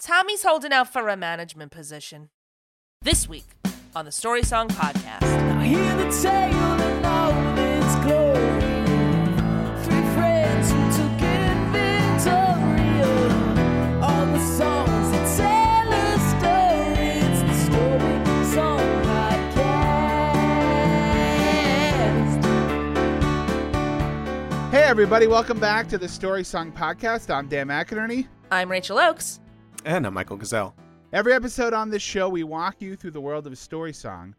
Tommy's holding out for a management position. This week on the Story Song Podcast. I hear the tale of all its glory. Three friends who took inventory of all the songs that tell a story. It's the Story Song Podcast. Hey, everybody, welcome back to the Story Song Podcast. I'm Dan McInerney. I'm Rachel Oakes. And I'm Michael Gazelle. Every episode on this show, we walk you through the world of a story song.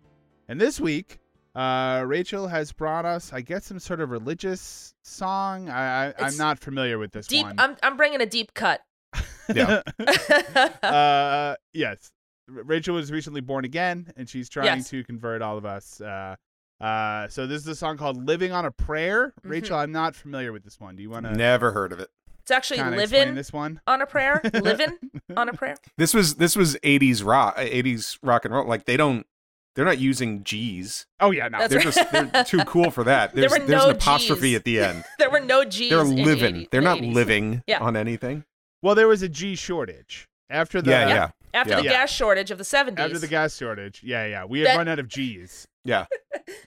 And this week, uh, Rachel has brought us, I guess, some sort of religious song. I, I, I'm not familiar with this Deep. one. I'm I'm bringing a deep cut. Yeah. uh, yes. Rachel was recently born again, and she's trying Yes. to convert all of us. Uh, uh, so this is a song called "Living on a Prayer." Mm-hmm. Rachel, I'm not familiar with this one. Do you want to Never heard of it. It's actually kind of explain living this one? on a prayer. living on a prayer. This was this was 80s rock, 80s rock and roll. Like they don't they're not using G's. Oh yeah, no. That's They're right. just they're too cool for that. There There's were there's no an apostrophe Gs. at the end. There were no G's. They're in the living. They're not 80s. living Yeah. on anything. Well, there was a G shortage after the Yeah, yeah. After the Yeah. gas shortage of the 70s. after the gas shortage. Yeah, yeah. We had That- run out of G's. Yeah.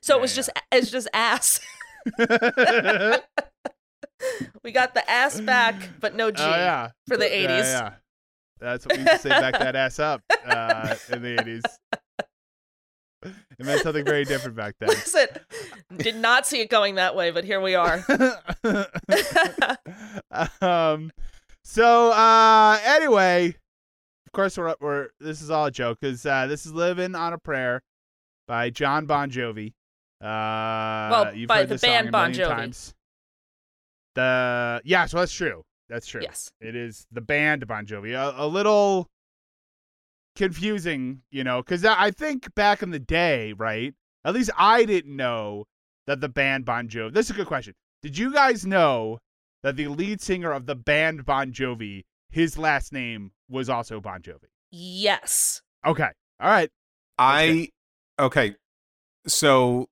so Yeah, it was yeah. just it's just ass. Got the ass back, but no G Oh yeah. for the 80s. Yeah, yeah. That's what we used to say. Back that ass up uh, in the eighties. It meant something very different back then. Listen, did not see it going that way, but here we are. um. So uh. Anyway, of course we're we're this is all a joke because uh, this is "Living on a Prayer" by John Bon Jovi. Uh, Well, you've by heard the band Bon Jovi. Times. The yeah, so that's true. That's true. Yes. It is the band Bon Jovi. A, a little confusing, you know, because I think back in the day, right? At least I didn't know that the band Bon Jovi. This is a good question. Did you guys know that the lead singer of the band Bon Jovi, his last name was also Bon Jovi? Yes. Okay. All right. I okay. So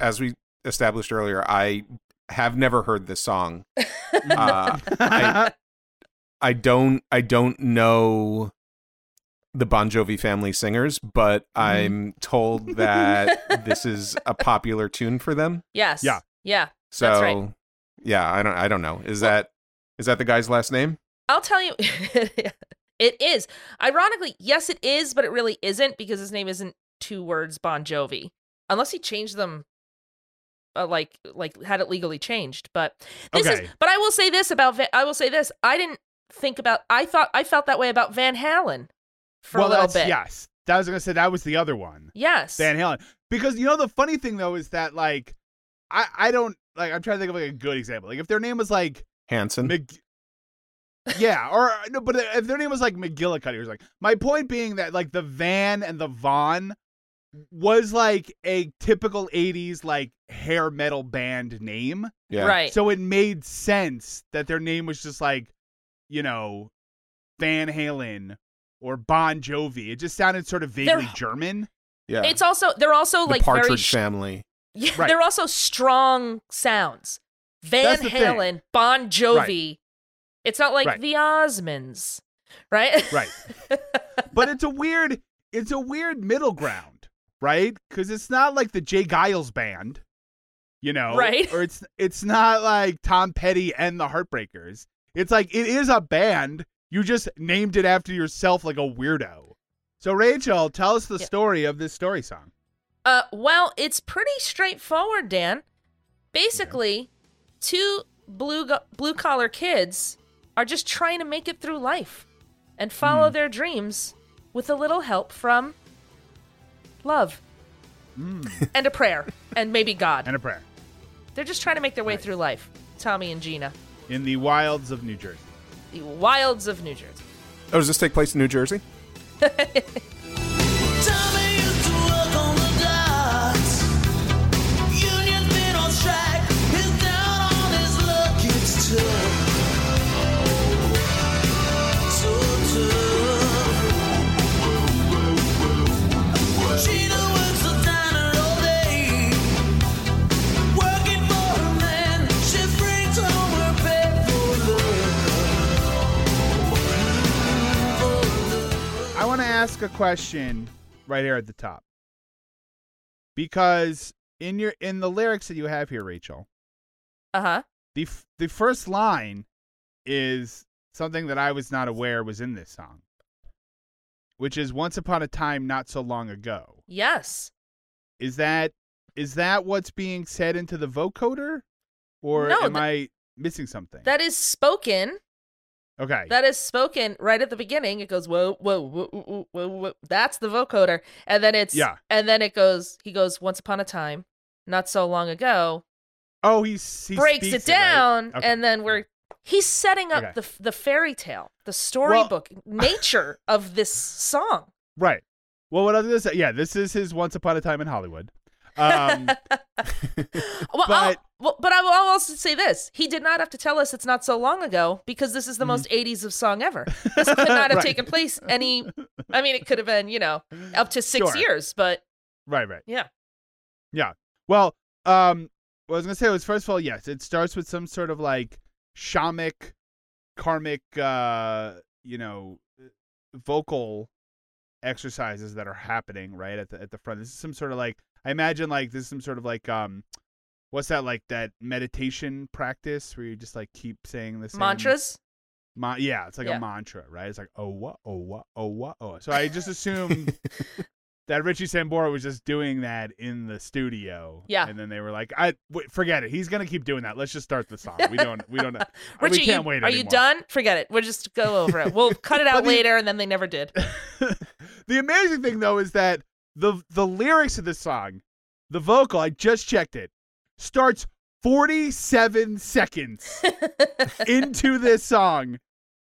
as we established earlier, I have never heard this song. Uh, I, I don't I don't know the Bon Jovi family singers, but I'm told that this is a popular tune for them. Yes. Yeah. Yeah. So That's right. yeah, I don't I don't know. Is that is that the guy's last name? I'll tell you, it is. Ironically, yes, it is, but it really isn't because his name isn't two words Bon Jovi, unless he changed them, uh, like like had it legally changed. But this Okay. is. But I will say this about. Van, I will say this. I didn't think about. I thought I felt that way about Van Halen for well, a little that's- bit. Yes. That was gonna say that was the other one. Yes. Van Halen. Because you know the funny thing though is that like I I don't like I'm trying to think of like a good example. Like if their name was like Hanson. Mc Yeah, or no, but if their name was like McGillicuddy was like My point being that like the Van and the Vaughn was like a typical 80s like hair metal band name. yeah. Right. So it made sense that their name was just like, you know, Van Halen or Bon Jovi. It just sounded sort of vaguely They're- German. Yeah. It's also they're also the like very Partridge sh- Family. yeah, Right. they're also strong sounds. Van That's the thing. Halen, Bon Jovi. It's not like Right. the Osmonds, right? Right. but it's a weird it's a weird middle ground, right? Because it's not like the J. Geils band, you know, Right. Or it's it's not like Tom Petty and the Heartbreakers. It's like it is a band. You just named it after yourself, like a weirdo. So Rachel, tell us the Yeah. story of this story song. Uh, well, it's pretty straightforward, Dan. Basically, two blue go- blue collar kids are just trying to make it through life and follow their dreams with a little help from love mm. and a prayer and maybe God. And a prayer They're just trying to make their way through life. Tommy and Gina, in the wilds of New Jersey. the wilds of New Jersey. Oh, does this take place in New Jersey? a question right here at the top. Because in your in the lyrics that you have here, Rachel, Uh huh. the f- the first line is something that I was not aware was in this song, which is "Once upon a time, not so long ago." Yes. Is that is that what's being said into the vocoder, or No, am that- I missing something? That is spoken. Okay, That is spoken right at the beginning. It goes whoa, whoa, whoa, whoa, whoa, whoa. That's the vocoder, and then it's Yeah. and then it goes. He goes once upon a time, not so long ago. oh, he's he breaks speaks it right? down, Okay. and then we're he's setting up Okay. the the fairy tale, the storybook nature of this song. right. Well, what I was gonna say, yeah, this is his "Once Upon a Time in Hollywood." Um, Well, I'll, But- well, but I will also say this: he did not have to tell us it's not so long ago because this is the most Mm-hmm. '80s of song ever. This could not have Right. taken place any. I mean, it could have been you know up to six Sure. years, but right, right. yeah, Yeah. Well, um, what I was gonna say was first of all, yes, it starts with some sort of like shamic, karmic, uh, you know, vocal exercises that are happening right at the at the front. This is some sort of like I imagine like this is some sort of like um, what's that like that meditation practice where you just like keep saying the same mantras. Ma- yeah, it's like Yeah. a mantra, right? It's like oh what oh what oh what oh. So I just assumed that Richie Sambora was just doing that in the studio. Yeah. and then they were like, "I wait, forget it. He's gonna keep doing that. Let's just start the song. We don't we don't Richie, we can't you- wait. are you done? Forget it. We'll just go over it. We'll cut it out the- later, and then they never did. the amazing thing though is that the the lyrics of the song, the vocal, I just checked it, starts 47 seconds into this song.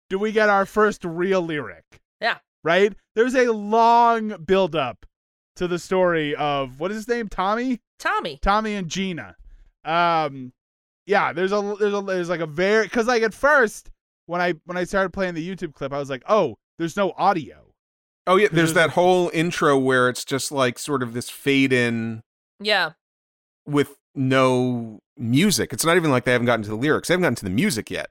Do we get our first real lyric? Yeah. Right? There's a long build up to the story of what is his name? Tommy? Tommy. Tommy and Gina. Um yeah, there's a there's a there's like a very cuz like at first when I when I started playing the YouTube clip, I was like, "Oh, there's no audio." Oh yeah, there's There's- that whole intro where it's just like sort of this fade in Yeah. with no music. It's not even like they haven't gotten to the lyrics. They haven't gotten to the music yet.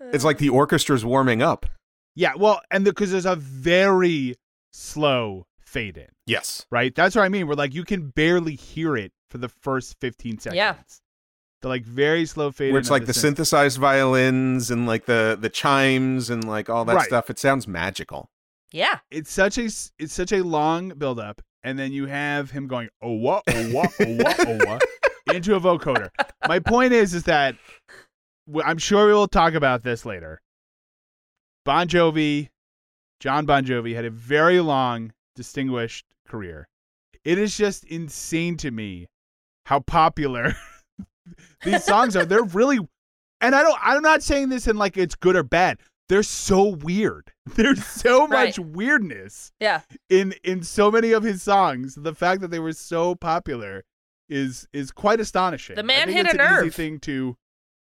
It's like the orchestra's warming up. Yeah, well, and because there's a very slow fade in, Yes. right? That's what I mean. We're like you can barely hear it for the first 15 seconds. Yeah. The like very slow fade. Where it's like the synth. synthesized violins and like the the chimes and like all that Right. stuff. It sounds magical. yeah. It's such a it's such a long build up, and then you have him going oh what oh what oh what oh what into a vocoder. My point is is that I'm sure we will talk about this later. Bon Jovi, John Bon Jovi had a very long, distinguished career. It is just insane to me how popular these songs are. They're really, and I don't. I'm not saying this in like it's good or bad. They're so weird. There's so much weirdness Yeah. in in so many of his songs. The fact that they were so popular is is quite astonishing. The man hit it's a an easy nerve. thing to,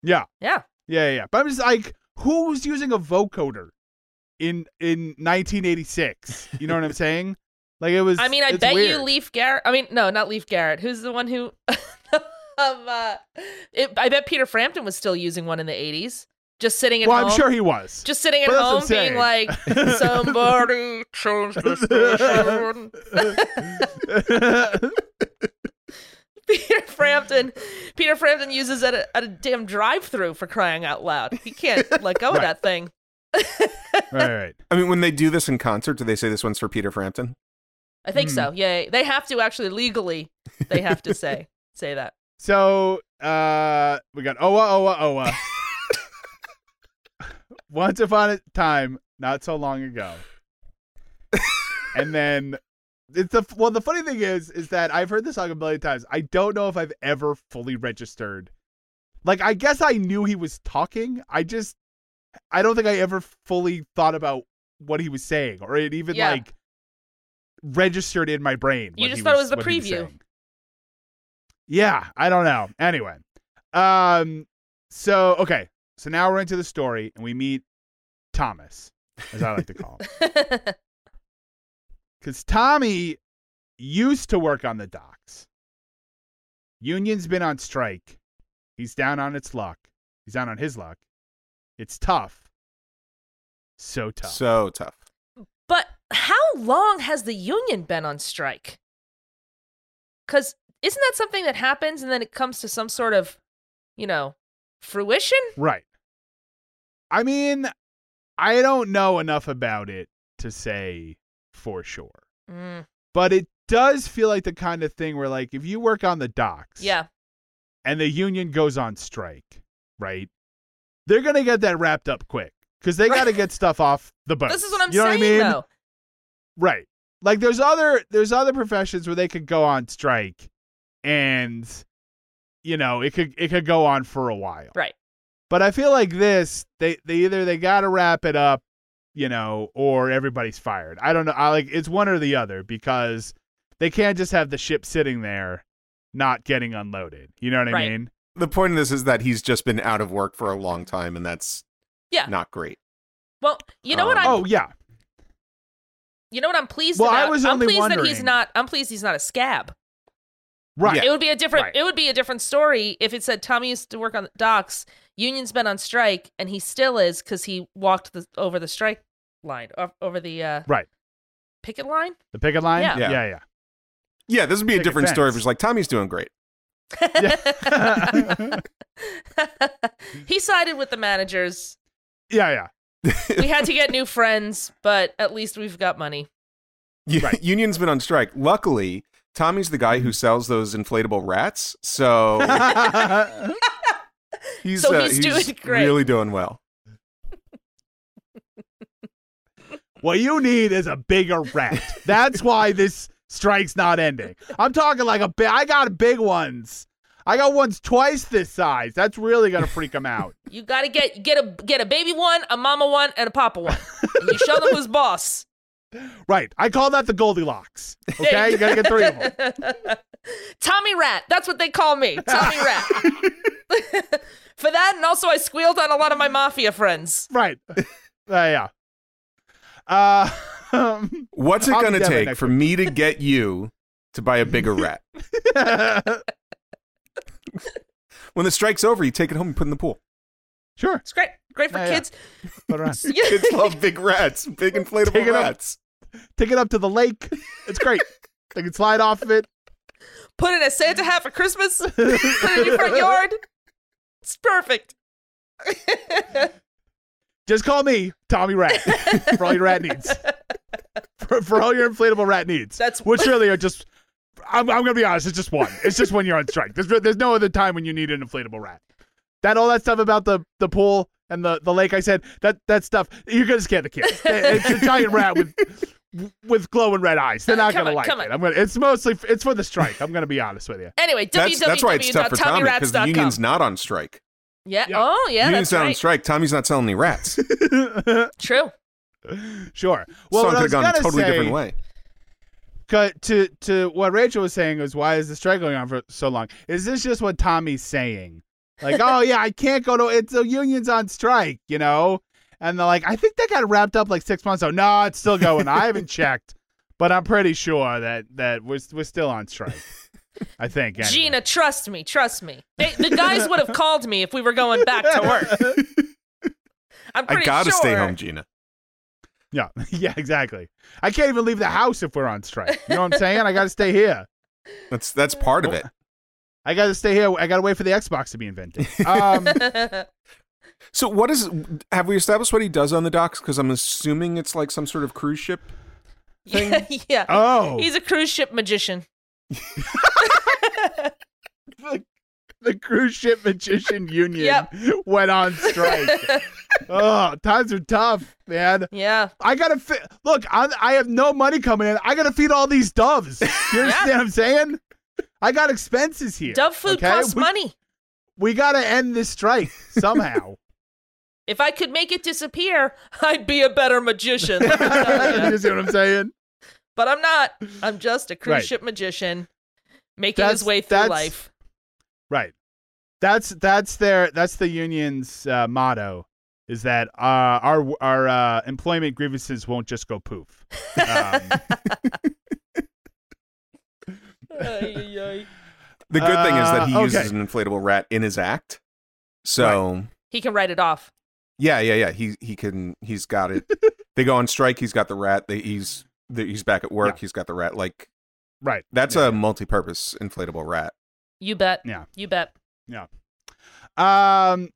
yeah, Yeah. yeah, yeah. But I'm just like, who was using a vocoder in in 1986? You know what I'm saying? Like it was. I mean, I bet weird. you Leif Garrett. I mean, no, not Leif Garrett. Who's the one who? um, uh, it, I bet Peter Frampton was still using one in the '80s, just sitting at Well, home. I'm sure he was. Just sitting at But home, what being like, "Somebody change the station." Peter Frampton, Peter Frampton uses it at a, at a damn drive-through for crying out loud. He can't let go of that thing. right, right. I mean, when they do this in concert, do they say this one's for Peter Frampton? I think Hmm. so. Yeah, they have to actually legally. They have to say say that. So uh, we got Owa Owa Owa. Once upon a time, not so long ago. and then it's the well. The funny thing is, is that I've heard this song a million times. I don't know if I've ever fully registered. Like, I guess I knew he was talking. I just, I don't think I ever fully thought about what he was saying, or it even Yeah. like registered in my brain. You just thought it was the preview. Saying. Yeah, I don't know. Anyway, um, so okay, so now we're into the story, and we meet Thomas, as I like to call him, because Tommy used to work on the docks. Union's been on strike. He's down on its luck. He's down on his luck. It's tough. So tough. So tough. But how long has the union been on strike? Because isn't that something that happens and then it comes to some sort of, you know, fruition? Right. I mean, I don't know enough about it to say for sure. Mm, But it does feel like the kind of thing where like if you work on the docks yeah. and the union goes on strike, right? They're going to get that wrapped up quick cuz they got to get stuff off the boat. This is what I'm you know saying, what I mean? though. Right. Like there's other there's other professions where they could go on strike and you know, it could it could go on for a while. Right. But I feel like this, they they either they got to wrap it up, you know, or everybody's fired. I don't know. I like it's one or the other because they can't just have the ship sitting there not getting unloaded. You know what I mean? The point of this is that he's just been out of work for a long time, and that's Yeah. not great. Well, you know what Um, I'm Oh yeah. you know what I'm pleased Well, I about? was I'm only pleased that he's not I'm pleased he's not a scab. Right. It would be a different Right. it would be a different story if it said Tommy used to work on the docks, union's been on strike, and he still is because he walked the, over the strike line, over the uh, Right. picket line. The picket line? Yeah. Yeah, Yeah. yeah. Yeah, this would be a Picket different story if fence. it's like Tommy's doing great. he sided with the managers. Yeah, yeah. We had to get new friends, but at least we've got money. U- Right. Union's been on strike. Luckily, Tommy's the guy who sells those inflatable rats, so he's So uh, he's doing great. really doing well. What you need is a bigger rat. That's why this strike's not ending. I'm talking like a big. I got big ones. I got ones twice this size. That's really gonna freak them out. You got to get get a get a baby one, a mama one, and a papa one. And you show them who's boss. Right. I call that the Goldilocks. Okay, you gotta get three of them. Tommy Rat. That's what they call me. Tommy Rat. For that, and also I squealed on a lot of my mafia friends. Right. Uh, yeah. Uh, um, What's it going to take for week. me to get you to buy a bigger rat? When the strike's over, you take it home and put it in the pool. sure. It's great. Great for Yeah, yeah. kids. Put it on. Kids love big rats, big inflatable Take rats. Take it up to the lake. It's great. they can slide off of it. Put in a Santa hat for Christmas. Put it in your front yard. It's perfect. Just call me Tommy Rat for all your rat needs. For, for all your inflatable rat needs. That's- which really are just. I'm, I'm gonna be honest. It's just one. It's just when you're on strike. There's there's no other time when you need an inflatable rat. That all that stuff about the the pool and the the lake. I said that that stuff. You're gonna scare the kids. It's a giant rat with with glowing red eyes. They're uh, not Come gonna on, like it. on. I'm gonna. It's mostly it's for the strike. I'm gonna be honest with you. Anyway, That's, that's why it's tough for Tommy because the union's not on strike. Yeah. Yeah. Oh, yeah. union's that's not on strike. Tommy's not selling any rats. True. Sure. Well, Song what I could have gone a totally say- different way. To to what Rachel was saying was why is the strike going on for so long? Is this just what Tommy's saying like, oh yeah, I can't go to it's the union's on strike, you know. And they're like, I think that got wrapped up like six months ago. No, it's still going. I haven't checked, but I'm pretty sure that that we're we're still on strike. I think. anyway. Gina, trust me, trust me. They, the guys would have called me if we were going back to work. I'm I gotta sure. stay home, Gina. Yeah, yeah, exactly. I can't even leave the house if we're on strike. You know what I'm saying? I got to stay here. That's that's part of it. I got to stay here. I got to wait for the Xbox to be invented. Um, So what is? Have we established what he does on the docks? Because I'm assuming it's like some sort of cruise ship. yeah, yeah. oh, He's a cruise ship magician. the, the cruise ship magician union Yep. went on strike. oh, times are tough, man. Yeah. I gotta fi- look. I, I have no money coming in. I gotta feed all these doves. You understand what I'm saying? I got expenses here. Dove food okay? costs we, money. We gotta end this strike somehow. If I could make it disappear, I'd be a better magician. you see what I'm saying? but I'm not. I'm just a cruise Right. ship magician making That's- his way through life. Right. That's that's their that's the union's uh, motto is that uh, our our uh, employment grievances won't just go poof. Um, Ay, ay, ay. The good thing is that he Uh, uses okay. an inflatable rat in his act. So He can write it off. Yeah, yeah, yeah. He he can. He's got it. they go on strike. He's got the rat. They, he's the, he's back at work. Yeah. He's got the rat. Like right. that's Yeah. a multi-purpose inflatable rat. You bet. Yeah. You bet. Yeah. Um.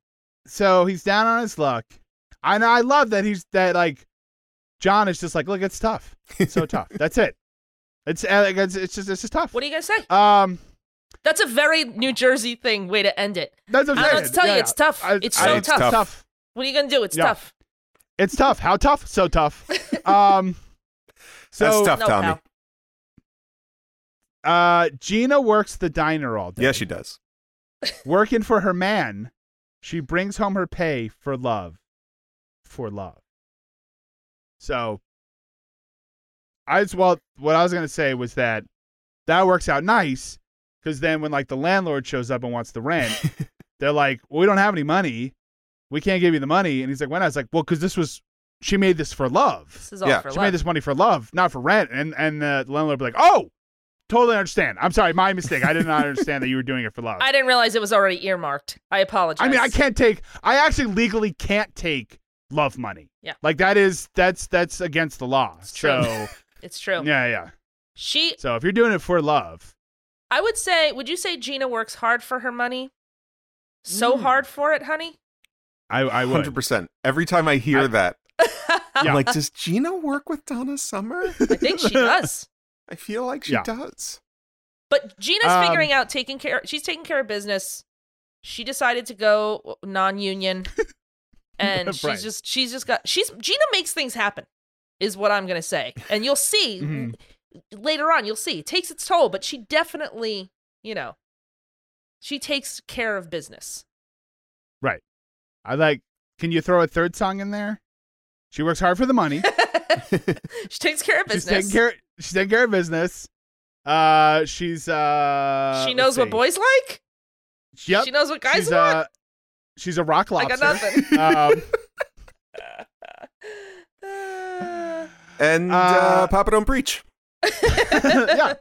So he's down on his luck, and I love that he's that like John is just like, look, it's tough. It's so tough. That's it. It's uh, it's, it's just it's just tough. What are you gonna say? um. That's a very New Jersey thing way to end it. That's what I'm I saying. don't tell you, Yeah, it's tough. I- It's I- so It's tough. tough. What are you gonna do? It's Yeah. tough. It's tough. How tough? So tough. Um. So that's tough, no, Tommy. pal. uh, Gina works the diner all day. Yes, she does. working for her man, she brings home her pay for love. For love. So, I just, well, what I was going to say was that that works out nice because then when like the landlord shows up and wants the rent, they're like, well, we don't have any money. We can't give you the money. And he's like, when? I was like, well, because this was, she made this for love. This is all Yeah, for She love. made this money for love, not for rent. And and the landlord would be like, oh, totally understand. I'm sorry, my mistake. I did not understand that you were doing it for love. I didn't realize it was already earmarked. I apologize. I mean, I can't take. I actually legally can't take love money. Yeah. like that is that's that's against the law. It's true. So It's true. yeah, yeah. She, So if you're doing it for love, I would say, would you say Gina works hard for her money? So Mm. hard for it, honey. I I would. Hundred percent. Every time I hear I- that, Yeah. I'm like, does Gina work with Donna Summer? I think she does. I feel like she Yeah. does. But Gina's Um, figuring out taking care. She's taking care of business. She decided to go non-union, and she's just she's just got she's Gina makes things happen, is what I'm gonna say. And you'll see Mhm. later on. You'll see it takes its toll, but she definitely, you know, she takes care of business. Right. I like. Can you throw a third song in there? She works hard for the money. she takes care of she's business. taking care. She's taking care of business. Uh, she's uh. she knows what see. boys like. Yep. She knows what guys she's want. uh. She's a rock lobster. I got nothing. um, And uh, Uh, Papa don't preach. yeah.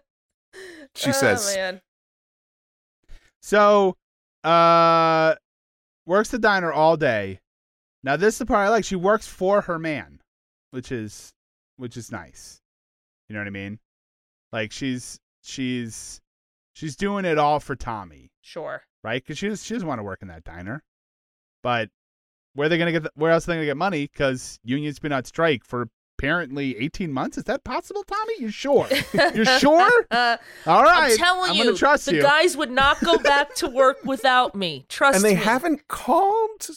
She Oh, says. man. So, uh, works the diner all day. Now, this is the part I like. She works for her man, which is, which is nice. You know what I mean? Like she's she's she's doing it all for Tommy, Sure. right? Because she does, she doesn't want to work in that diner. But where are they gonna get? The, where else are they gonna get money? Because union's been on strike for apparently eighteen months. Is that possible, Tommy? You sure? You're sure? Uh, All right. I'm telling I'm you, gonna trust the you. guys would not go back to work without me. Trust me. And they me. haven't called?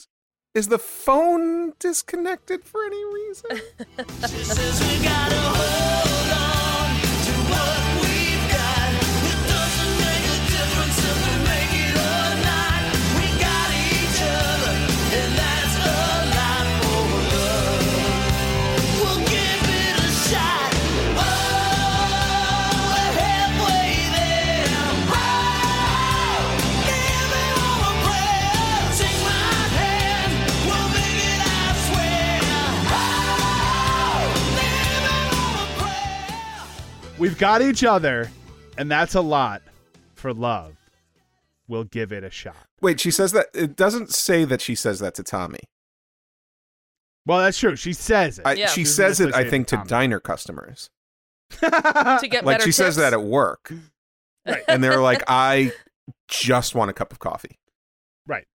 Is the phone disconnected for any reason? We've got each other, and that's a lot for love. We'll give it a shot. Wait, she says that it doesn't say that she says that to Tommy. Well, that's true. She says it. I, Yeah. She Doesn't says it, I necessarily think, to Tommy. diner customers. to get Like better she says tips. that at work, Right. and they're like, "I just want a cup of coffee." Right.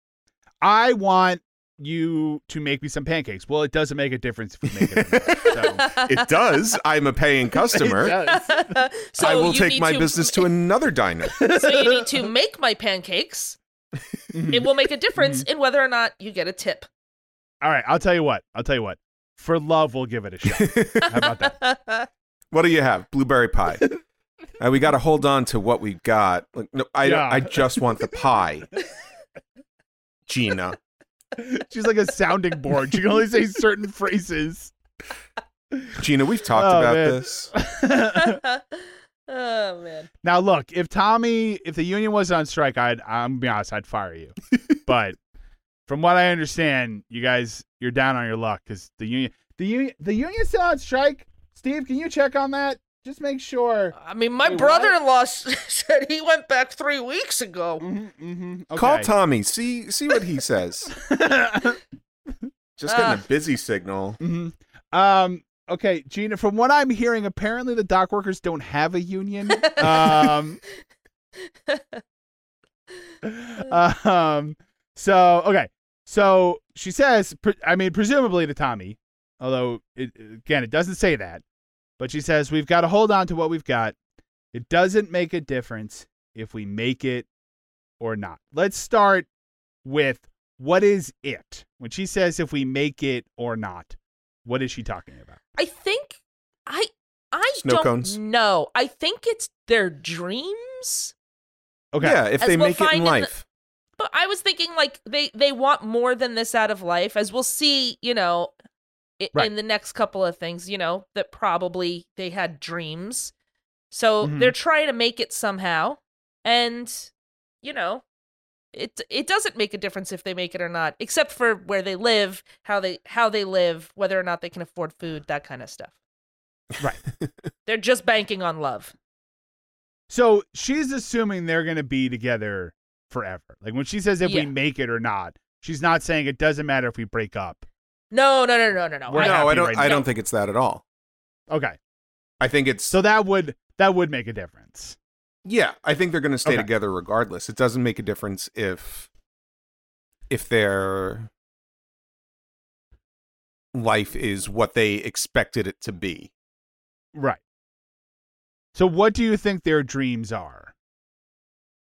I want you to make me some pancakes. Well, it doesn't make a difference if we make it. Or not. So It does. I'm a paying customer. It does. so I will you take my to- business to another diner. so you need to make my pancakes. It will make a difference in whether or not you get a tip. All right, I'll tell you what. I'll tell you what. For love, we'll give it a shot. How about that? What do you have? Blueberry pie. Uh, we got to hold on to what we've got. Like, no, I. Yeah. I just want the pie. Gina. She's like a sounding board. She can only say certain phrases. Gina, we've talked Oh, about man. this. oh man. Now, look, if Tommy, if the union was on strike, I'd, I'm gonna be honest, I'd fire you. but from what I understand, you guys, you're down on your luck because the union, the union, the union's still on strike. Steve, can you check on that? Just make sure. I mean, my Wait, brother-in-law s- said he went back three weeks ago. Mm-hmm, mm-hmm. Call Tommy. See see what he says. Just getting Ah. a busy signal. hmm Um. Okay, Gina. From what I'm hearing, apparently the dock workers don't have a union. um. um. So okay. So she says. Pre- I mean, presumably to Tommy, although it, again it doesn't say that, but she says we've got to hold on to what we've got. It doesn't make a difference if we make it or not. Let's start with what is it when she says if we make it or not. What is she talking about? I think I I Snow don't cones? know. I think it's their dreams. Okay. Yeah, if As they we'll make it find in in the- life. But I was thinking like they they want more than this out of life, as we'll see. You know, i- Right. in the next couple of things. You know that probably they had dreams, so Mhm. they're trying to make it somehow, and you know. It it doesn't make a difference if they make it or not, except for where they live, how they how they live, whether or not they can afford food, that kind of stuff. Right. They're just banking on love. So she's assuming they're going to be together forever. Like when she says if we make it or not, she's not saying it doesn't matter if we break up. No, no, no, no, no, no. We're no, I don't. right I now. don't think it's that at all. Okay. I think it's So that would that would make a difference. yeah. I think they're going to stay Okay. together regardless. It doesn't make a difference if if their life is what they expected it to be. Right. So what do you think their dreams are?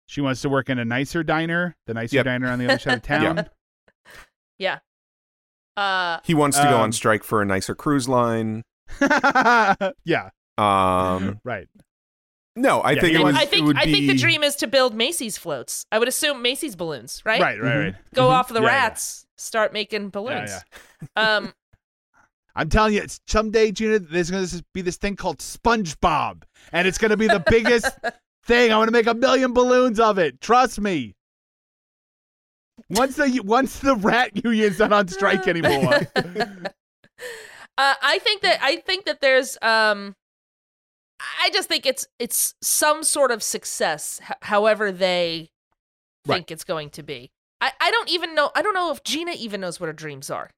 She wants to work in a nicer diner, the nicer Yep. diner on the other side of town. yeah. Uh, He wants to go Um, on strike for a nicer cruise line. yeah. Um, Right. no, I Yeah, think it was. I it think would I think the dream is to build Macy's floats. I would assume Macy's balloons, right? Right, right, right. Go Mhm. off the Yeah, yeah. rats, start making balloons. yeah. Um, I'm telling you, it's- someday, Gina, there's going to be this thing called SpongeBob, and it's going to be the biggest thing. I'm going to make a million balloons of it. Trust me. Once the once the rat union's not on strike anymore. uh, I think that I think that there's um, I just think it's it's some sort of success, h- however they Right. think it's going to be. I I don't even know. I don't know if Gina even knows what her dreams are.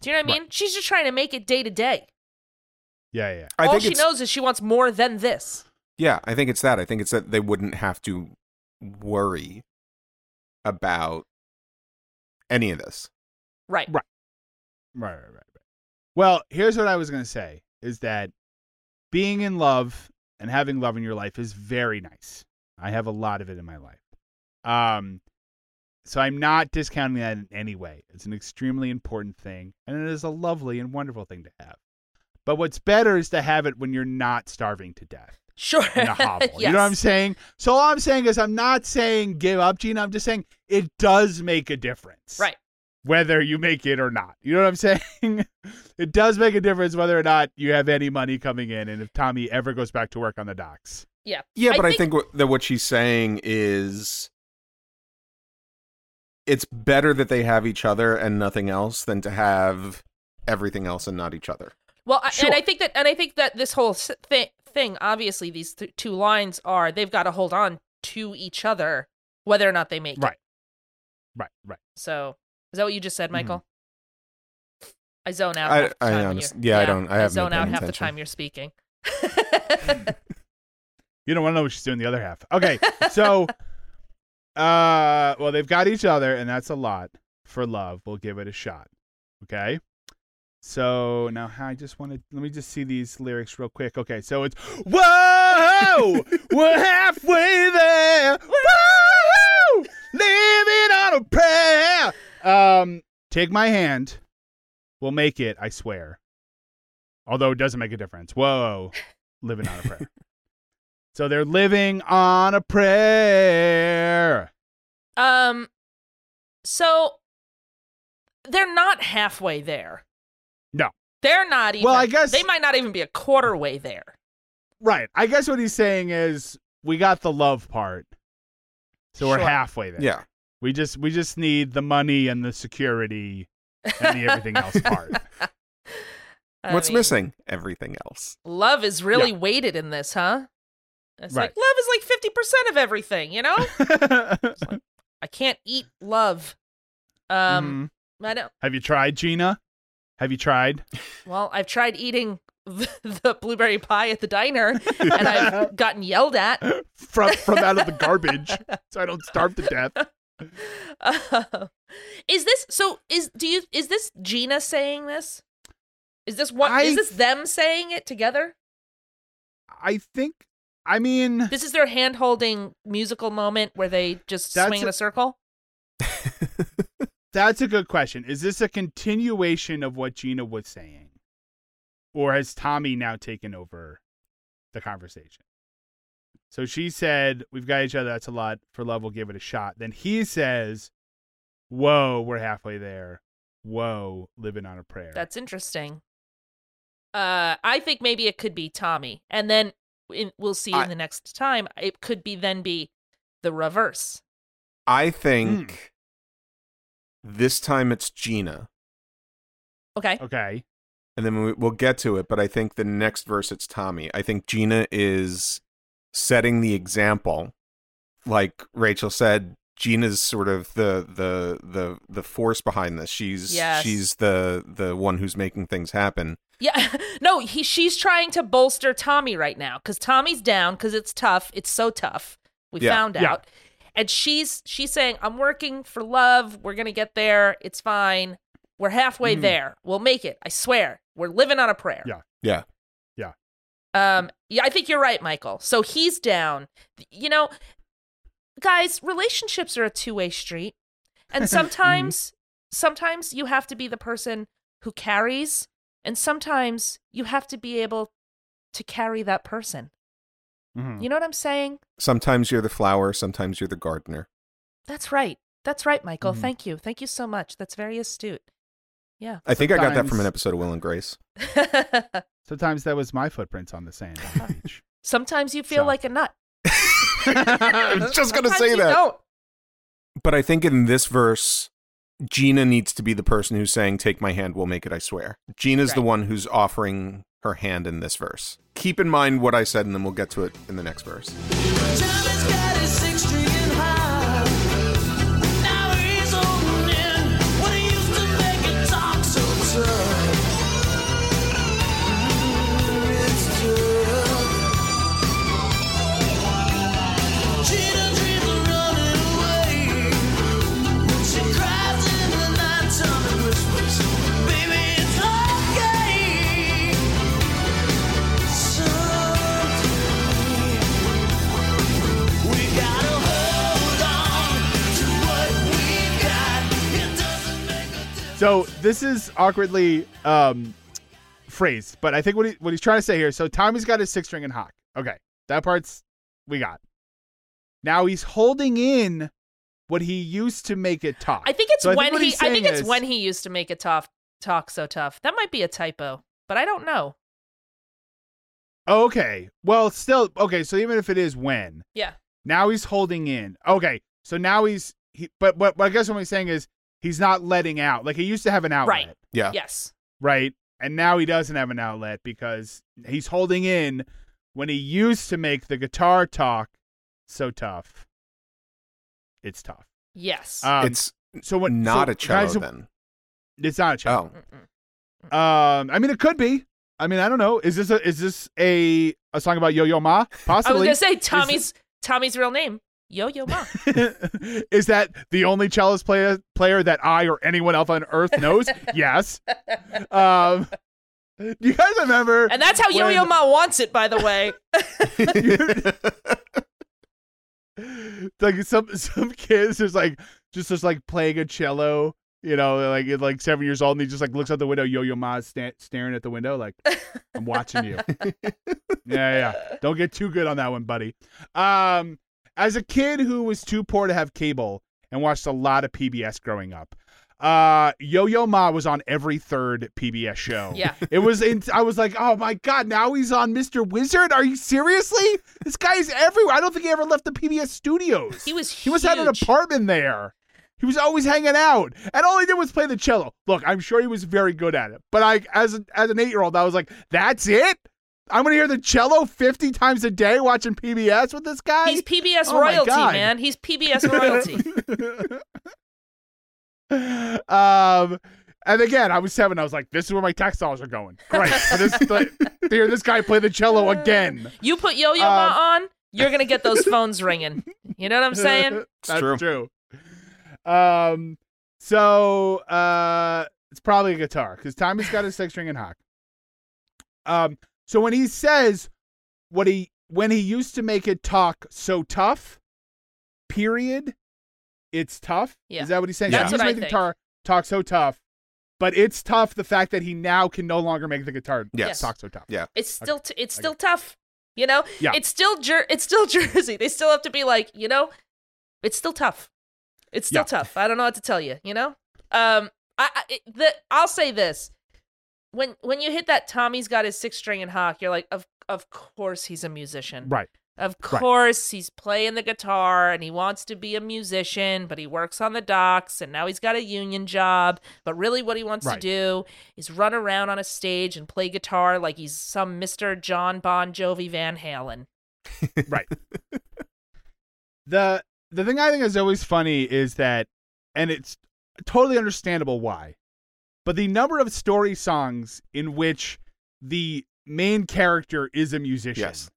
Do you know what I Right. mean? She's just trying to make it day to day. yeah, yeah. I All think she knows is she wants more than this. Yeah, I think it's that. I think it's that they wouldn't have to worry about any of this. Right. Right. Right, right, right, right. Well, here's what I was going to say is that being in love and having love in your life is very nice. I have a lot of it in my life. Um so I'm not discounting that in any way. It's an extremely important thing and it is a lovely and wonderful thing to have. But what's better is to have it when you're not starving to death Sure. in a hovel. yes. You know what I'm saying? So all I'm saying is I'm not saying give up, Gina. I'm just saying it does make a difference Right. whether you make it or not. You know what I'm saying? it does make a difference whether or not you have any money coming in and if Tommy ever goes back to work on the docks. Yeah. Yeah, but I think- think, that what she's saying is it's better that they have each other and nothing else than to have everything else and not each other. Well, Sure. and I think that, and I think that this whole s- thi- thing. Obviously, these th- two lines are they've got to hold on to each other, whether or not they make Right. it. Right, right. So, is that what you just said, Michael? I zone out. I- I time when honest- you're- yeah, I don't- I haven't zone been out half the time you're speaking. You don't want to know what she's doing the other half. Okay, so, uh, well, they've got each other, and that's a lot for love. We'll give it a shot. Okay. So now I just want to let me just see these lyrics real quick. Okay, so it's whoa, we're halfway there. Whoa, living on a prayer. Um, take my hand, we'll make it. I swear. Although it doesn't make a difference. Whoa, living on a prayer. So they're living on a prayer. um, so they're not halfway there. No. They're not even. Well, I guess- they might not even be a quarter way there. Right. I guess what he's saying is we got the love part. So we're halfway there. Yeah. We just we just need the money and the security and the everything else part. I What's mean, missing? Everything else. Love is really weighted in this, huh? It's Right. like love is like fifty percent of everything, you know. I can't eat love. Um, Mhm. I don't. Have you tried, Gina? Have you tried? Well, I've tried eating the, blueberry pie at the diner, and I've gotten yelled at. From from out of the garbage. so I don't starve to death. Uh, is this so? Is do you is this Gina saying this? Is this what? I- Is this them saying it together? I think I mean This is their hand holding musical moment where they just swing in a- a circle. That's a good question. Is this a continuation of what Gina was saying? Or has Tommy now taken over the conversation? So she said, We've got each other. That's a lot. For love, we'll give it a shot. Then he says, Whoa, we're halfway there. Whoa, living on a prayer. That's interesting. Uh, I think maybe it could be Tommy, and then in, we'll see I- in the next time. It could be then be the reverse. I think this time it's Gina, Okay. okay. and then we, we'll get to it. But I think the next verse it's Tommy. I think Gina is setting the example, like Rachel said. Gina's sort of the the the the force behind this. She's Yes. she's the the one who's making things happen. Yeah. No, he she's trying to bolster Tommy right now because Tommy's down because it's tough. It's so tough. We Yeah. found Yeah. out. And she's she's saying, I'm working for love. We're gonna get there. It's fine. We're halfway Mhm. there. We'll make it. I swear. We're living on a prayer. Yeah. Yeah. Um, yeah, I think you're right, Michael. So he's down. You know, guys, relationships are a two-way street. And sometimes sometimes you have to be the person who carries, and sometimes you have to be able to carry that person. Mhm. You know what I'm saying? Sometimes you're the flower. Sometimes you're the gardener. That's right. That's right, Michael. Mhm. Thank you. Thank you so much. That's very astute. Yeah. I think I got that from an episode of Will and Grace. Sometimes that was my footprints on the sand on the beach. sometimes you feel So. like a nut. I was just gonna say you that. Don't. But I think in this verse, Gina needs to be the person who's saying, Take my hand, we'll make it, I swear. Gina's the one who's offering her hand in this verse. Keep in mind what I said, and then we'll get to it in the next verse. This is awkwardly um, phrased, but I think what he what he's trying to say here. So Tommy's got his six string and hock. Okay, that part's we got. Now he's holding in what he used to make it talk. I think it's So I think when what he. I think it's is- when he used to make it tough. Talk so tough. That might be a typo, but I don't know. Okay, well, still okay. So even if it is when Yeah. now he's holding in. Okay, so now he's he. But but, but I guess what he's saying is he's not letting out. Like he used to have an outlet, Right. Yeah. Yes. right? And now he doesn't have an outlet because he's holding in when he used to make the guitar talk so tough. It's tough. Yes. Um, it's so what? not so a cello guys, then. It's not a cello. Oh, Um, I mean, it could be. I mean, I don't know. Is this a is this a a song about Yo Yo Ma? Possibly. I was gonna say Tommy's Tommy's real name, Yo Yo Ma. is that the only cellist player player that I or anyone else on earth knows? yes. Um, do you guys remember? And that's how Yo Yo Ma wants it, by the way. like some some kids just like just just like playing a cello, you know, like like seven years old, and he just like looks out the window. Yo Yo Ma's sta- staring at the window, like I'm watching you. yeah, yeah. Don't get too good on that one, buddy. Um, as a kid who was too poor to have cable and watched a lot of PBS growing up, uh, Yo Yo Ma was on every third PBS show. Yeah. It was in I was like, "Oh my god, now he's on Mr. Wizard? Are you seriously? This guy's everywhere. I don't think he ever left the PBS studios. He was He must have had an apartment there. He was always hanging out. And all he did was play the cello. Look, I'm sure he was very good at it. But I as as an 8-year-old, I was like, "That's it? I'm going to hear the cello 50 times a day watching PBS with this guy?" He's PBS Oh royalty, man. He's PBS royalty. um, and again, I was seven. I was like, "This is where my tax dollars are going." Great for this to hear this guy play the cello again. You put Yo Yo Um, Ma on, you're gonna get those phones ringing. You know what I'm saying? That's true. true. Um, so uh, it's probably a guitar because Tommy's got a six string and hock. Um, so when he says what he when he used to make it talk so tough, period, it's tough. Yeah. Is that what he's saying? That's he used what to I make the guitar talk so tough, but it's tough the fact that he now can no longer make the guitar Yes. talk so tough. Yeah. It's still t- it's still tough. You know? Yeah. It's still Jer- it's still Jersey. They still have to be like, you know, it's still tough. It's still Yeah. tough. I don't know what to tell you, you know? Um I, I it, the I'll say this. When when you hit that Tommy's got his six string and hock, you're like of of course he's a musician. Right. Of Right. course, he's playing the guitar and he wants to be a musician, but he works on the docks and now he's got a union job. But really, what he wants Right. to do is run around on a stage and play guitar like he's some Mr. John Bon Jovi Van Halen. right. the the thing I think is always funny is that, and it's totally understandable why, but the number of story songs in which the main character is a musician. Yes.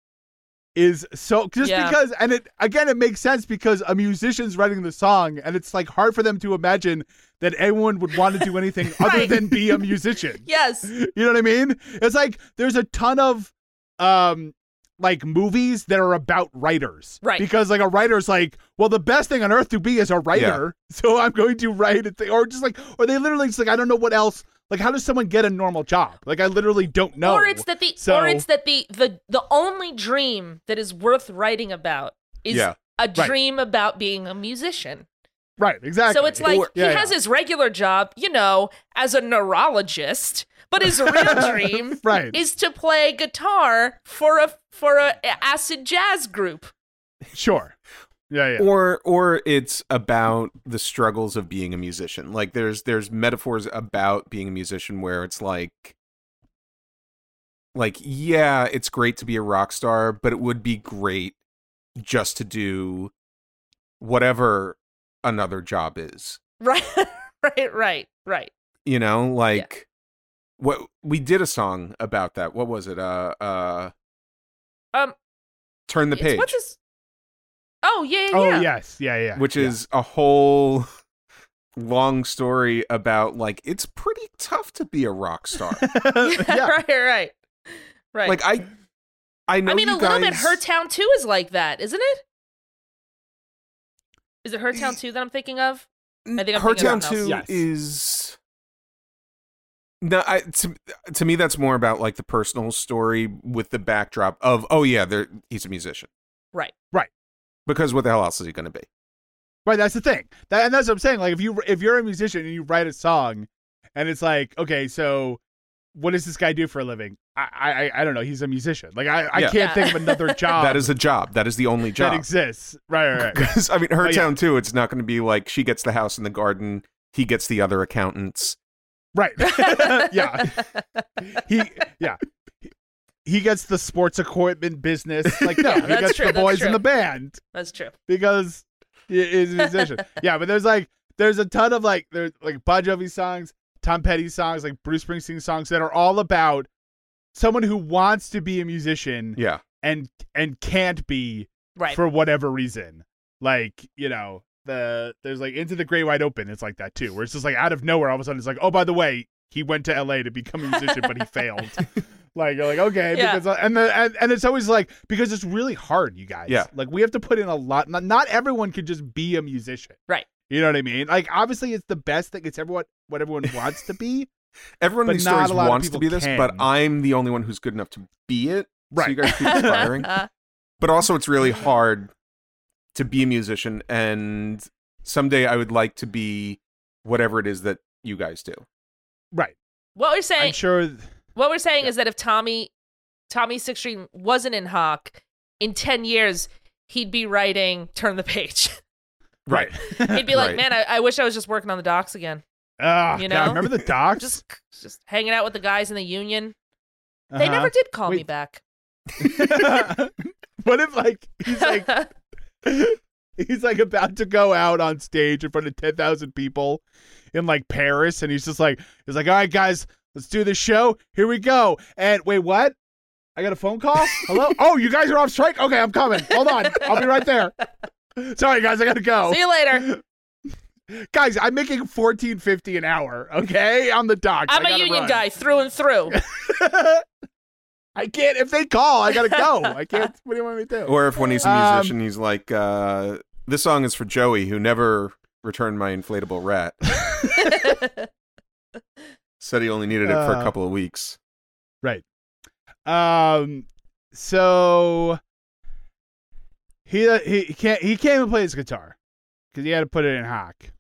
Is so just Yeah. because, and it again, it makes sense because a musician's writing the song, and it's like hard for them to imagine that anyone would want to do anything other than be a musician. Yes. You know what I mean? It's like there's a ton of um like movies that are about writers. Right. Because like a writer's like, well, the best thing on earth to be is a writer. So I'm going to write a thing or just like or they literally just like I don't know what else like how does someone get a normal job? Like I literally don't know. Or it's that the So- or it's that the the the only dream that is worth writing about is Yeah. a Right. dream about being a musician. Right, exactly. So it's like Or- he yeah, has his regular job, you know, as a neurologist, but his real dream Right. is to play guitar for a for a acid jazz group. Sure. Yeah, yeah. or or it's about the struggles of being a musician like there's there's metaphors about being a musician where it's like like yeah it's great to be a rock star but it would be great just to do whatever another job is Right, right, right, right. you know like what we did a song about that what was it uh uh Um, turn the page What's his? Oh yeah, yeah, Oh yeah. yes, yeah, yeah. which yeah. is a whole long story about like it's pretty tough to be a rock star. yeah. right, right, right. like I I know I mean, you a little bit. Her Town too is like that, isn't it? Is it Her Town Too that I'm thinking of? I think I'm Her Town of something 2. Yes. is no, I, to, to me that's more about like the personal story with the backdrop of oh yeah, there he's a musician. Right. Right. Because what the hell else is he going to be? Right, that's the thing. That, and that's what I'm saying. Like, if you if you're a musician and you write a song, and it's like, okay, so what does this guy do for a living? I I, I don't know. He's a musician. Like, I, I Yeah. can't Yeah. think of another job that is a job. That is the only job that exists. Right, right, right. Because I mean, her Oh, yeah. town too. It's not going to be like she gets the house in the garden, he gets the other accountants. right. yeah. He yeah. He, he gets the sports equipment business. Like no, he gets true, the boys in the band That's true. because he is a musician. yeah, but there's like there's a ton of like there's like Bon Jovi songs, Tom Petty songs, like Bruce Springsteen songs that are all about someone who wants to be a musician Yeah. and and can't be Right. for whatever reason. Like, you know, the there's like Into the Great Wide Open, it's like that too, where it's just like out of nowhere, all of a sudden it's like, oh, by the way, he went to LA to become a musician, but he failed. Like you're like, okay, Yeah. because uh, and the and, and it's always like because it's really hard, you guys. Yeah. Like we have to put in a lot not, not everyone could just be a musician. Right. You know what I mean? Like obviously it's the best thing, it's everyone what everyone wants to be. Everyone But in these stories a lot of wants to people be this, but. I'm the only one who's good enough to be it. So you guys keep inspiring. but also, it's really mm-hmm. hard to be a musician, and someday I would like to be whatever it is that you guys do. Right. what we're I'm saying sure what we're saying is that if Tommy Tommy Sixteen wasn't in hock, in ten years he'd be writing Turn the Page. Right. He'd be like, Right. Man, I, I wish I was just working on the docks again. Ah, You God, know? remember the docks? Just just hanging out with the guys in the union. They Uh-huh. never did call me back. what if like he's like he's like about to go out on stage in front of 10,000 people in like Paris and he's just like he's like all right guys let's do the show here we go and wait what I got a phone call hello oh you guys are off strike okay I'm coming hold on I'll be right there sorry guys I got to go See you later. Guys I'm making 1450 an hour okay on the dock I'm a union guy through and through. I can't if they call I got to go I can't what do you want me to do Or if when he's a Um, musician, he's like, uh, "This song is for Joey, who never returned my inflatable rat." Said he only needed it for a Uh, couple of weeks. Right. Um. So he he he can't he can't even play his guitar because he had to put it in hock.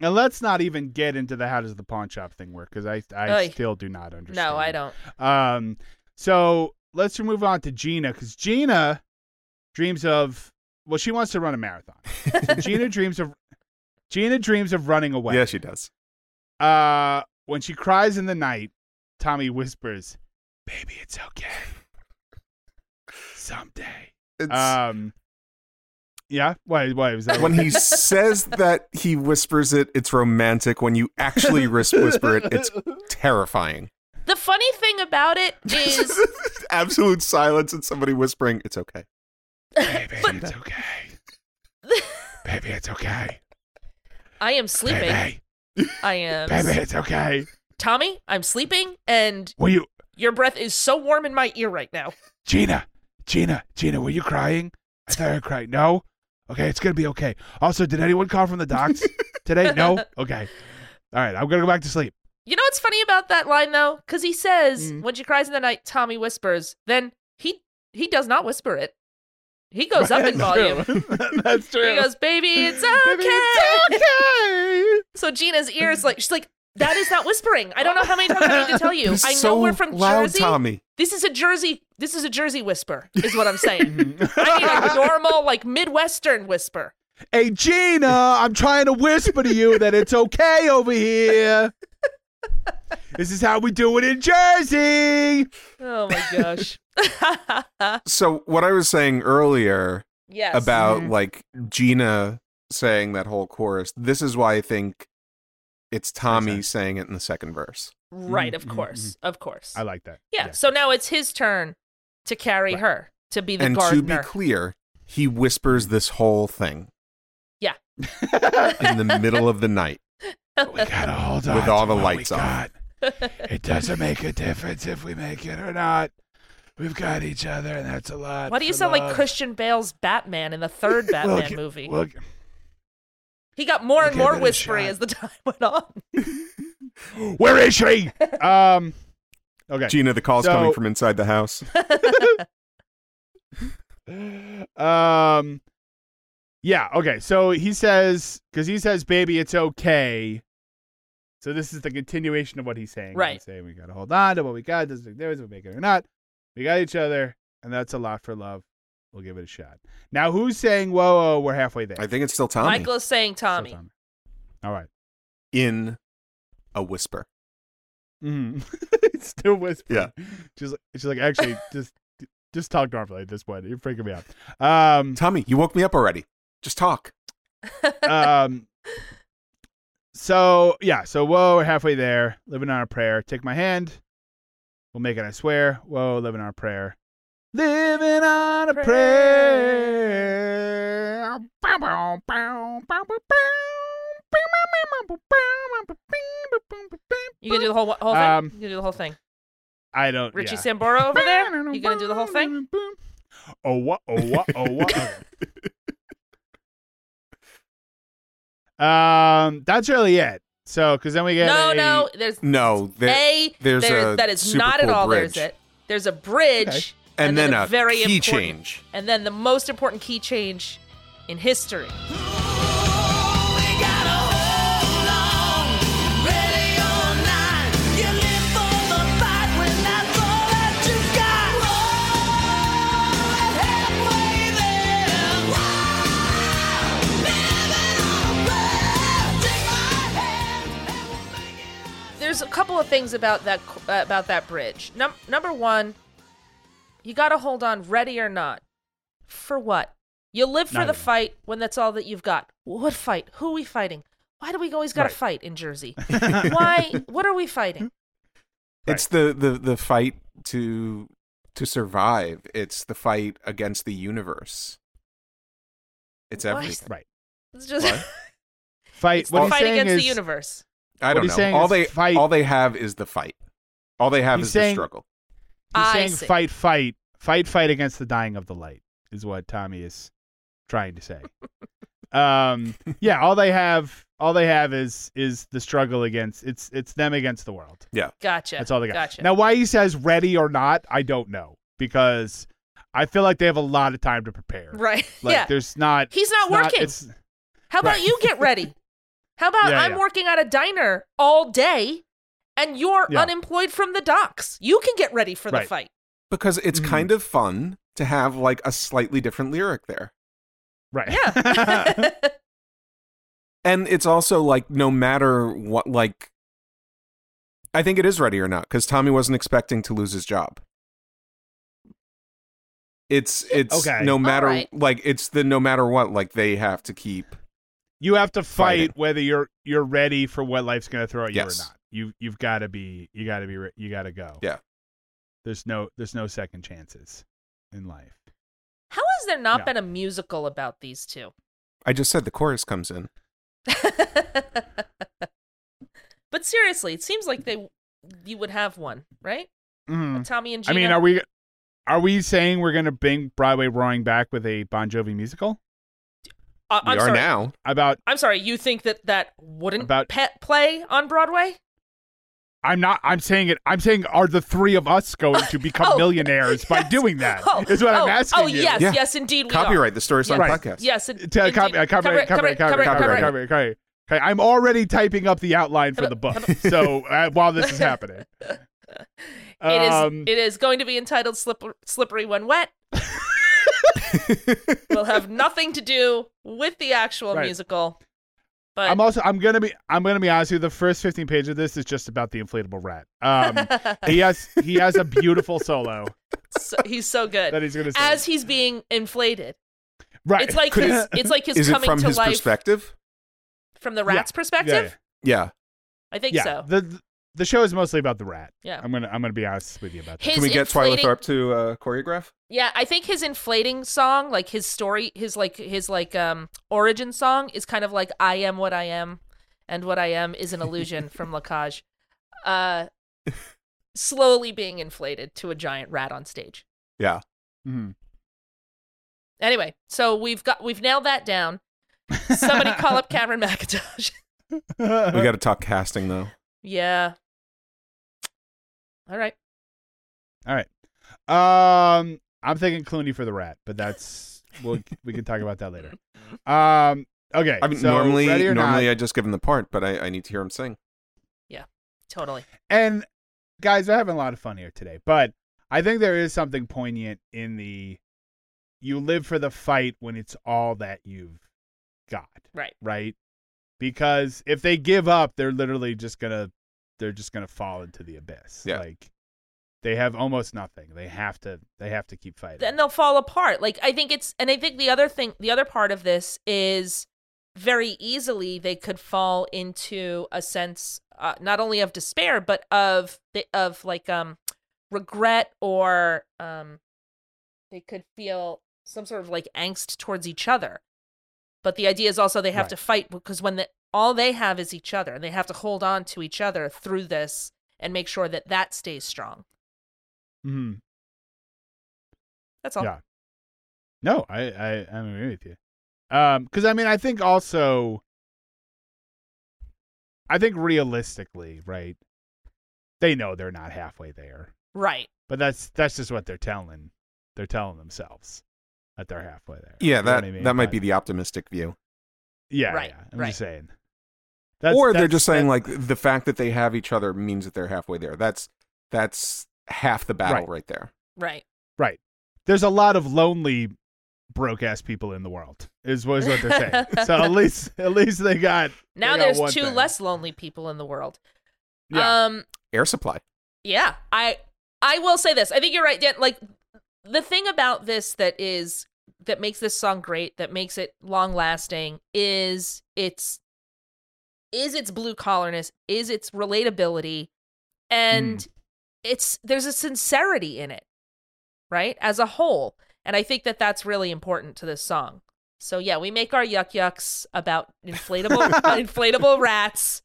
And let's not even get into the how does the pawn shop thing work because I I Oy. still do not understand. no, I don't. Um. So let's move on to Gina because Gina dreams of well she wants to run a marathon. So Gina dreams of Gina dreams of running away. Yeah, she does. Uh, when she cries in the night, Tommy whispers, "Baby, it's okay. Someday." It's, Um, yeah. Why? Why was that? when he says that he whispers it, it's romantic. When you actually whisper it, it's terrifying. The funny thing about it is Absolute silence and somebody whispering, "It's okay." Baby, it's okay. Baby, it's okay. I am sleeping. Baby, I am baby, it's okay. Tommy, I'm sleeping and Were you, your breath is so warm in my ear right now. Gina? Gina, Gina, were you crying? I thought I heard crying. No. Okay, it's gonna be okay. Also, did anyone call from the docks today? No. Okay. All right, I'm gonna go back to sleep. You know what's funny about that line though? Because he says Mm. when she cries in the night, Tommy whispers. Then he he does not whisper it. He goes up in volume. That's true. He goes, "Baby, it's okay." Baby, it's okay. So Gina's ears like she's like, "That is not whispering." I don't know how many times I need to tell you. I know so we're from loud, Jersey. Tommy. This is a Jersey. This is a Jersey whisper. Is what I'm saying. Mm-hmm. I need a normal like Midwestern whisper. Hey, Gina, I'm trying to whisper to you that it's okay over here. This is how we do it in Jersey. Oh my gosh. So what I was saying earlier yes. about Mhm. like Gina saying that whole chorus, this is why I think it's Tommy sense. saying it in the second verse. right, of Mhm, mhm, course, of course. I like that. yeah. So now it's his turn to carry Right. her to be the and to be clear, he whispers this whole thing Yeah. in the middle of the night. we gotta hold on With all the lights we on. It doesn't make a difference if we make it or not. We've got each other, and that's a lot. Why do you for sound like. Christian Bale's Batman in the third Batman We'll gi- movie? we'll- he got more and we'll more give whispery as the time went on. Where is she? um. Okay. Gina, the call's So- coming from inside the house. um yeah okay so he says because he says baby it's okay so this is the continuation of what he's saying Right. he's saying we gotta hold on to what we got doesn't make a difference we make it or not we got each other and that's a lot for love we'll give it a shot now who's saying whoa whoa we're halfway there I think it's still Tommy Michael is saying Still Tommy. all right in a whisper. Mm. it's still whispering. Yeah. She's like, she's like, actually, just just talk normally at this point. You're freaking me out. Um, Tommy, you woke me up already. Just talk. um. So yeah, so whoa, we're halfway there. Living on a prayer. Take my hand. We'll make it. I swear. Whoa, living on a prayer. Living on a prayer. You gonna do the whole whole thing? Um, you gonna do the whole thing? I don't. Richie yeah. Sambora over there? You gonna do the whole thing? Oh what? Oh what? Oh what? Um, that's really it. So, because then we get No, a- no. There's No, there, a there's there- a that is super not at all. bridge. There's it. There's a bridge, Okay. And, then, a very key important, change. and then the most important key change in history. There's a couple of things about that uh, about that bridge. Num- number one, you got to hold on, ready or not. For what? You live for the Neither. fight when that's all that you've got. What fight? Who are we fighting? Why do we always got to Right. fight in Jersey? Why? What are we fighting? It's the, the the fight to to survive. It's the fight against the universe. It's What? everything. right. It's just What? Fight. it's what the fight saying against is, the universe. I don't know. All they fight- all they have is the fight. All they have He's is saying- the struggle. He's I saying see. fight, fight, fight, fight against the dying of the light is what Tommy is trying to say. um, yeah, all they have, all they have is is the struggle against it's it's them against the world. Yeah, gotcha. That's all they got. Gotcha. Now, why he says ready or not, I don't know because I feel like they have a lot of time to prepare. right. Like yeah. there's not. He's not it's working. it's, How about right. you get ready? How about Yeah, I'm yeah. working at a diner all day and you're Yeah. unemployed from the docks? You can get ready for the fight. Because it's Mhm. kind of fun to have like a slightly different lyric there. right. Yeah. And it's also like no matter what like I think it is ready or not because Tommy wasn't expecting to lose his job. It's it's Okay. no matter right. like it's the no matter what like they have to keep you have to fight Fighting. whether you're you're ready for what life's going to throw at you Yes. or not. You you've got to be you got to be re- you got to go. Yeah. There's no there's no second chances in life. How has there not No. been a musical about these two? I just said the chorus comes in. but seriously, it seems like they you would have one, right? Mhm. Tommy and Gina. I mean, are we are we saying we're going to bring Broadway roaring back with a Bon Jovi musical Uh, We I'm are sorry. now. about I'm sorry. You think that that wouldn't About- pet play on Broadway? I'm not I'm saying it I'm saying are the three of us going to become Oh, millionaires by doing that? Oh, Is what oh, I'm asking Oh you. yes, Yeah. yes, indeed. We are. Copyright the Story Song Right. podcast. Yes, in, To, indeed. copy, uh, copyright, copyright, copyright, copyright, copyright, copyright, copyright. Okay, I'm already typing up the outline for the book. So uh, while this is happening, It is. Um, it is going to be entitled "Slipper, "Slippery When Wet." will have nothing to do with the actual Right. musical. But I'm also I'm gonna be I'm gonna be honest with you. The first 15 pages of this is just about the inflatable rat. Um, he has he has a beautiful solo so, he's so good that he's gonna sing. as he's being inflated. right. It's like Could his, it's like his Is it coming from to his life perspective? from the Yeah. rat's perspective. Yeah. I think yeah. so. The the show is mostly about the rat. Yeah. I'm gonna I'm gonna be honest with you about that. His Can we get inflating- Twyla Tharp to uh, choreograph? Yeah, I think his inflating song, like his story, his like his like um origin song is kind of like I am what I am and what I am is an illusion from La Cage. Uh slowly being inflated to a giant rat on stage. Yeah. Mm-hmm. Anyway, so we've got we've nailed that down. Somebody call up Cameron Mackintosh. We got to talk casting though. yeah. All right. All right. Um, I'm thinking Clooney for the rat, but that's we'll we can talk about that later. Um, okay. I mean, so normally, normally not, I just give him the part, but I, I need to hear him sing. Yeah, totally. and guys, we're having a lot of fun here today, but I think there is something poignant in the you live for the fight when it's all that you've got, Right. right? Because if they give up, they're literally just gonna they're just gonna fall into the abyss. Yeah. Like they have almost nothing. They have to they have to keep fighting. then they'll fall apart. Like I think it's, and I think the other thing, the other part of this is very easily they could fall into a sense uh, not only of despair but of the of like um regret or um they could feel some sort of like angst towards each other. But the idea is also they have Right. to fight because when the, all they have is each other, and they have to hold on to each other through this and make sure that that stays strong. hmm That's all. Yeah. No, I I I agree with you. Um, because I mean, I think also, I think realistically, right? They know they're not halfway there, Right. but that's that's just what they're telling. They're telling themselves that they're halfway there. Yeah, You that I mean? that might But- be the optimistic view. yeah, Right, yeah. I'm right. just saying. That's, or they're just saying like the fact that they have each other means that they're halfway there. That's that's half the battle Right. right, there. Right. right. There's a lot of lonely, broke ass people in the world. Is what is what they're saying. so at least at least they got Now they got there's one two thing. less lonely people in the world. Yeah. Um Air supply. yeah, I I will say this. I think you're right, Dan. Like the thing about this that is that makes this song great, that makes it long lasting is its is its blue collarness, is its relatability, and it's there's a sincerity in it, right? As a whole. And I think that that's really important to this song. So yeah, we make our yuck yucks about inflatable inflatable rats.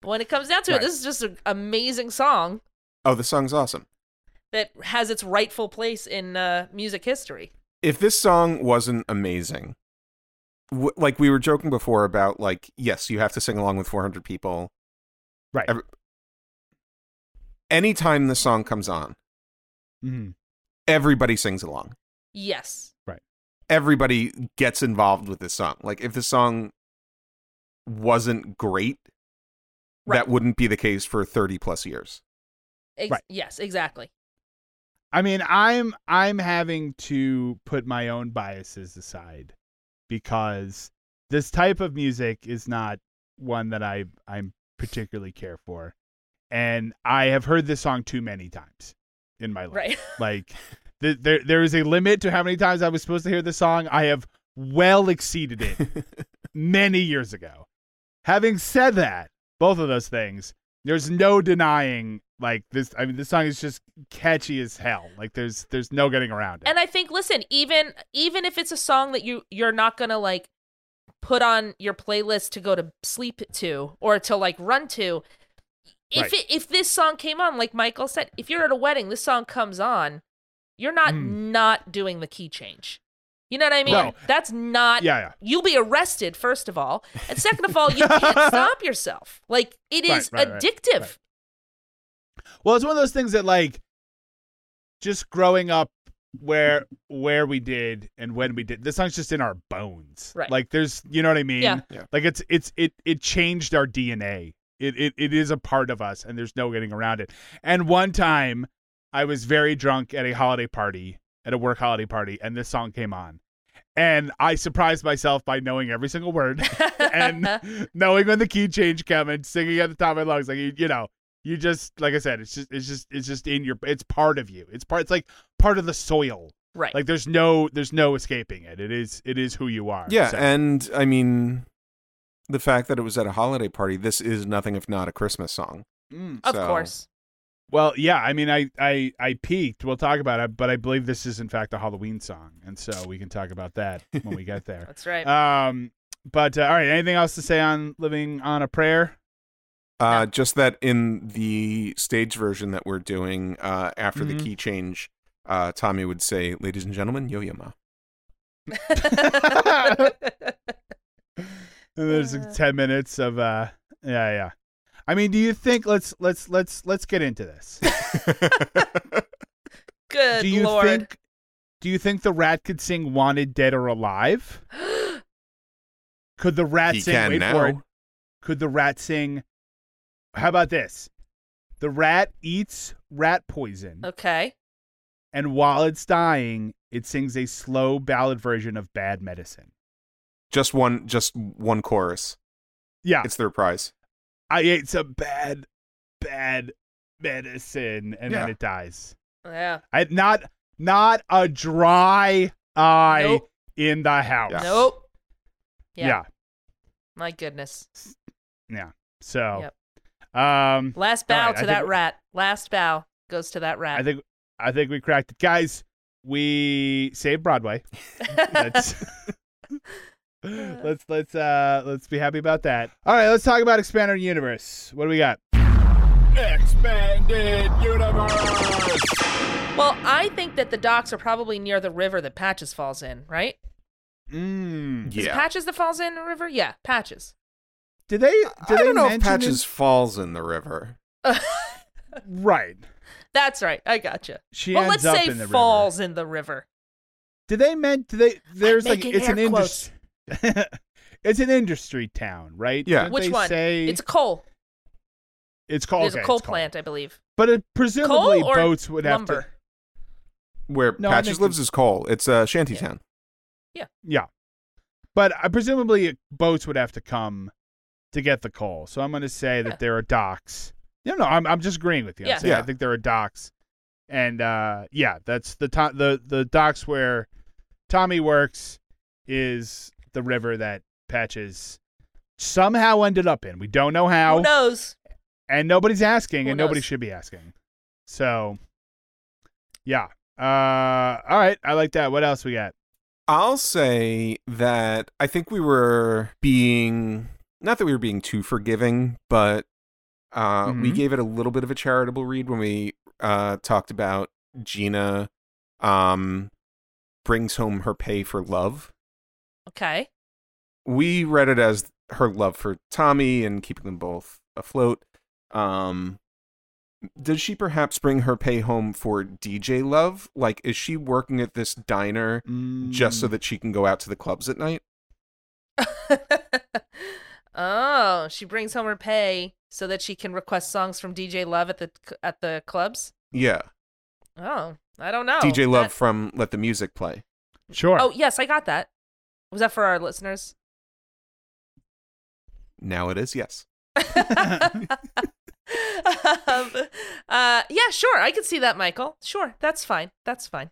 But when it comes down to Right. it, this is just an amazing song Oh, the song's awesome. that has its rightful place in uh, music history. if this song wasn't amazing, w- like we were joking before about, like, yes, you have to sing along with 400 people. right. Every- Anytime the song comes on, Mhm. everybody sings along. Yes. Right. Everybody gets involved with this song. Like, if the song wasn't great, Right. that wouldn't be the case for 30 plus years. Ex- Right. Yes, exactly. I mean, I'm I'm having to put my own biases aside because this type of music is not one that I I'm particularly care for, and I have heard this song too many times in my life. Right. Like, th- there there is a limit to how many times I was supposed to hear this song. I have well exceeded it many years ago. Having said that, both of those things, there's no denying like this. I mean, this song is just catchy as hell. Like there's there's no getting around it. And I think, listen, even even if it's a song that you you're not gonna like put on your playlist to go to sleep to or to like run to, if Right. it, if this song came on, like Michael said, if you're at a wedding, this song comes on, you're not Mm. not doing the key change. You know what I mean? No. That's not. Yeah, yeah. You'll be arrested first of all, and second of all, you can't stop yourself. Like it is Right, right, addictive. right. Well, it's one of those things that like just growing up where where we did and when we did this song's just in our bones. Right. Like there's you know what I mean? Yeah. Yeah. Like it's it's it it changed our DNA. It it it is a part of us and there's no getting around it. And one time I was very drunk at a holiday party, at a work holiday party, and this song came on. And I surprised myself by knowing every single word and knowing when the key change came and singing at the top of my lungs. Like you, you know, you just like I said, it's just it's just it's just in your it's part of you. It's part it's like part of the soil. right. Like there's no there's no escaping it. It is it is who you are. Yeah, So- and I mean, the fact that it was at a holiday party, this is nothing if not a Christmas song. Mm. of so- course. Well, yeah, I mean, I, I, I peaked. We'll talk about it, but I believe this is in fact a Halloween song, and so we can talk about that when we get there. That's right. Um, but uh, all right, anything else to say on "Living on a Prayer"? Uh, just that in the stage version that we're doing uh, after Mhm. the key change, uh, Tommy would say, "Ladies and gentlemen, Yo-Yo Ma." And there's like, ten minutes of uh, yeah, yeah. I mean, do you think let's let's let's let's get into this? Good do you lord. think do you think the rat could sing "Wanted Dead or Alive"? Could the rat he sing? can wait now. for it. Could the rat sing? How about this? The rat eats rat poison, okay. and while it's dying, it sings a slow ballad version of "Bad Medicine." Just one, just one chorus. Yeah, It's their prize. I ate some bad bad medicine, and Yeah. then it dies. Yeah. I not not a dry eye Nope. in the house. Yeah. Nope. Yeah. Yeah. My goodness. Yeah. So, Yep. Um, Last bow right, to think that we- rat. Last bow goes to that rat. I think I think we cracked it, guys. We saved Broadway. Let's let's let's uh let's be happy about that. All right, let's talk about expanded universe. What do we got? Expanded universe. well, I think that the docks are probably near the river that Patches falls in, right? Mm. Is it Yeah. Patches that falls in the river? Yeah, Patches. Did they? Did I they don't know if mention Patches falls in the river. it? Right. That's right. I gotcha. She well, ends let's up say in the river. falls in the river. Did they meant? Do they? There's like making it's an industry. it's an industry town, right? Yeah. Didn't Which they one? Say It's a coal. it's called. There's okay, a coal it's called. plant, I believe. But it, presumably Coal boats would have to. Where No, Patches lives the- is coal. It's a shantytown. Yeah, Yeah. but uh, presumably boats would have to come to get the coal. So I'm going to say that there are docks. No, no, I'm I'm just agreeing with you. I'm Yeah. saying I Yeah. think there are docks, and uh, yeah, that's the to- the the docks where Tommy works is the river that Patches somehow ended up in. We don't know how, Who knows? and nobody's asking, Who and nobody knows? should be asking. So, yeah. Uh, all right, I like that. What else we got? I'll say that I think we were being not that we were being too forgiving, but uh, we Mhm. gave it a little bit of a charitable read when we uh, talked about Gina um, brings home her pay for love. Okay. We read it as her love for Tommy and keeping them both afloat. Um, does she perhaps bring her pay home for DJ love? Like, is she working at this diner just so Mm. that she can go out to the clubs at night? oh, she brings home her pay so that she can request songs from DJ Love at the at the clubs. Yeah. Oh, I don't know. DJ Love That- from Let the Music Play. Sure. Oh, yes, I got that. Was that for our listeners? Now it is, yes. um, uh, yeah, sure. I can see that, Michael. Sure, that's fine. That's fine.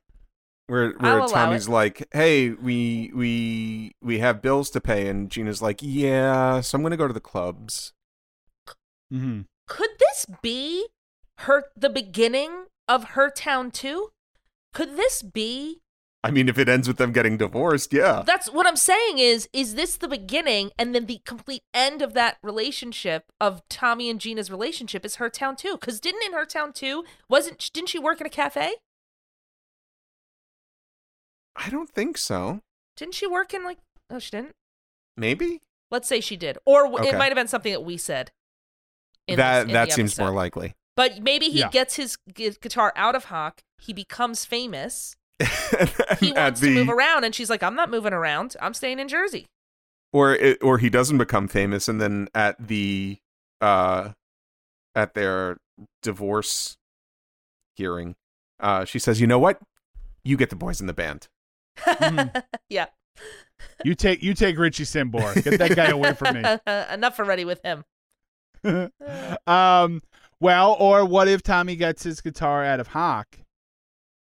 Where I'll where Tommy's like, "Hey, we we we have bills to pay," and Gina's like, "Yeah, so I'm gonna go to the clubs." Mm-hmm. Could this be her the beginning of her town too? Could this be I mean, if it ends with them getting divorced, yeah. That's what I'm saying is is this the beginning and then the complete end of that relationship of Tommy and Gina's relationship is her town too cuz didn't in her town too wasn't didn't she work in a cafe? I don't think so. Didn't she work in like Oh, she didn't. Maybe Let's say she did. Or w it might have been something that we said. in that this- in that seems more likely. But maybe he Yeah. gets his gu- guitar out of hock, he becomes famous. He wants the- to move around and she's like I'm not moving around. I'm staying in Jersey. or it, or he doesn't become famous, and then at the uh at their divorce hearing, uh, she says, "You know what? You get the boys in the band." Mhm. yeah. You take you take Richie Sambora. Get that guy away from me. Enough already with him. um. Well, or what if Tommy gets his guitar out of hock,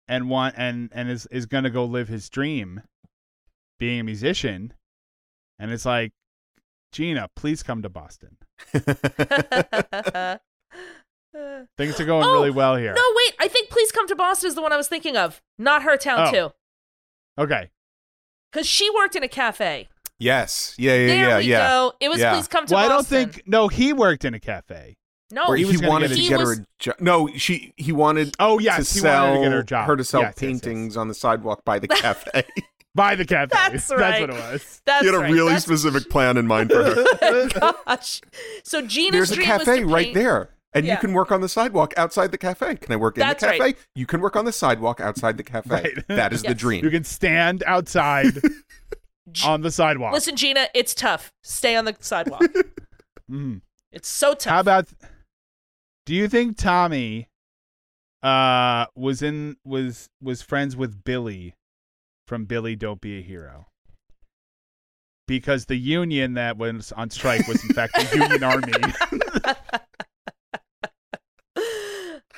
and want and and is is gonna go live his dream, being a musician, and it's like, Gina, please come to Boston. Things are going Oh, really well here. No, wait. I think Please Come to Boston is the one I was thinking of. Not her town, Oh. too. Okay. Because she worked in a cafe. yes, yeah, yeah, there yeah, we yeah. go. It was Yeah. Please Come to Well, I don't think. No, he worked in a cafe. No, Or he he, was gonna wanted get to a- get He her was- a job. No, she he wanted Oh yes, to he sell wanted to get her job. her to sell Yes, yes, yes. paintings on the sidewalk by the cafe. by the cafe. That's right. That's what it was. That's he had a right. really That's- specific plan in mind for her. Oh gosh. So Gina's There's a dream was cafe right paint- there. And Yeah. you can work on the sidewalk outside the cafe. Can I work in That's the cafe? right. You can work on the sidewalk outside the cafe. Right. That is the dream. You can stand outside on the sidewalk. Listen, Gina, it's tough. Stay on the sidewalk. Mhm. it's so tough. How about? Do you think Tommy, uh, was in was was friends with Billy, from Billy Don't Be a Hero? Because the union that was on strike was in fact the Union Army.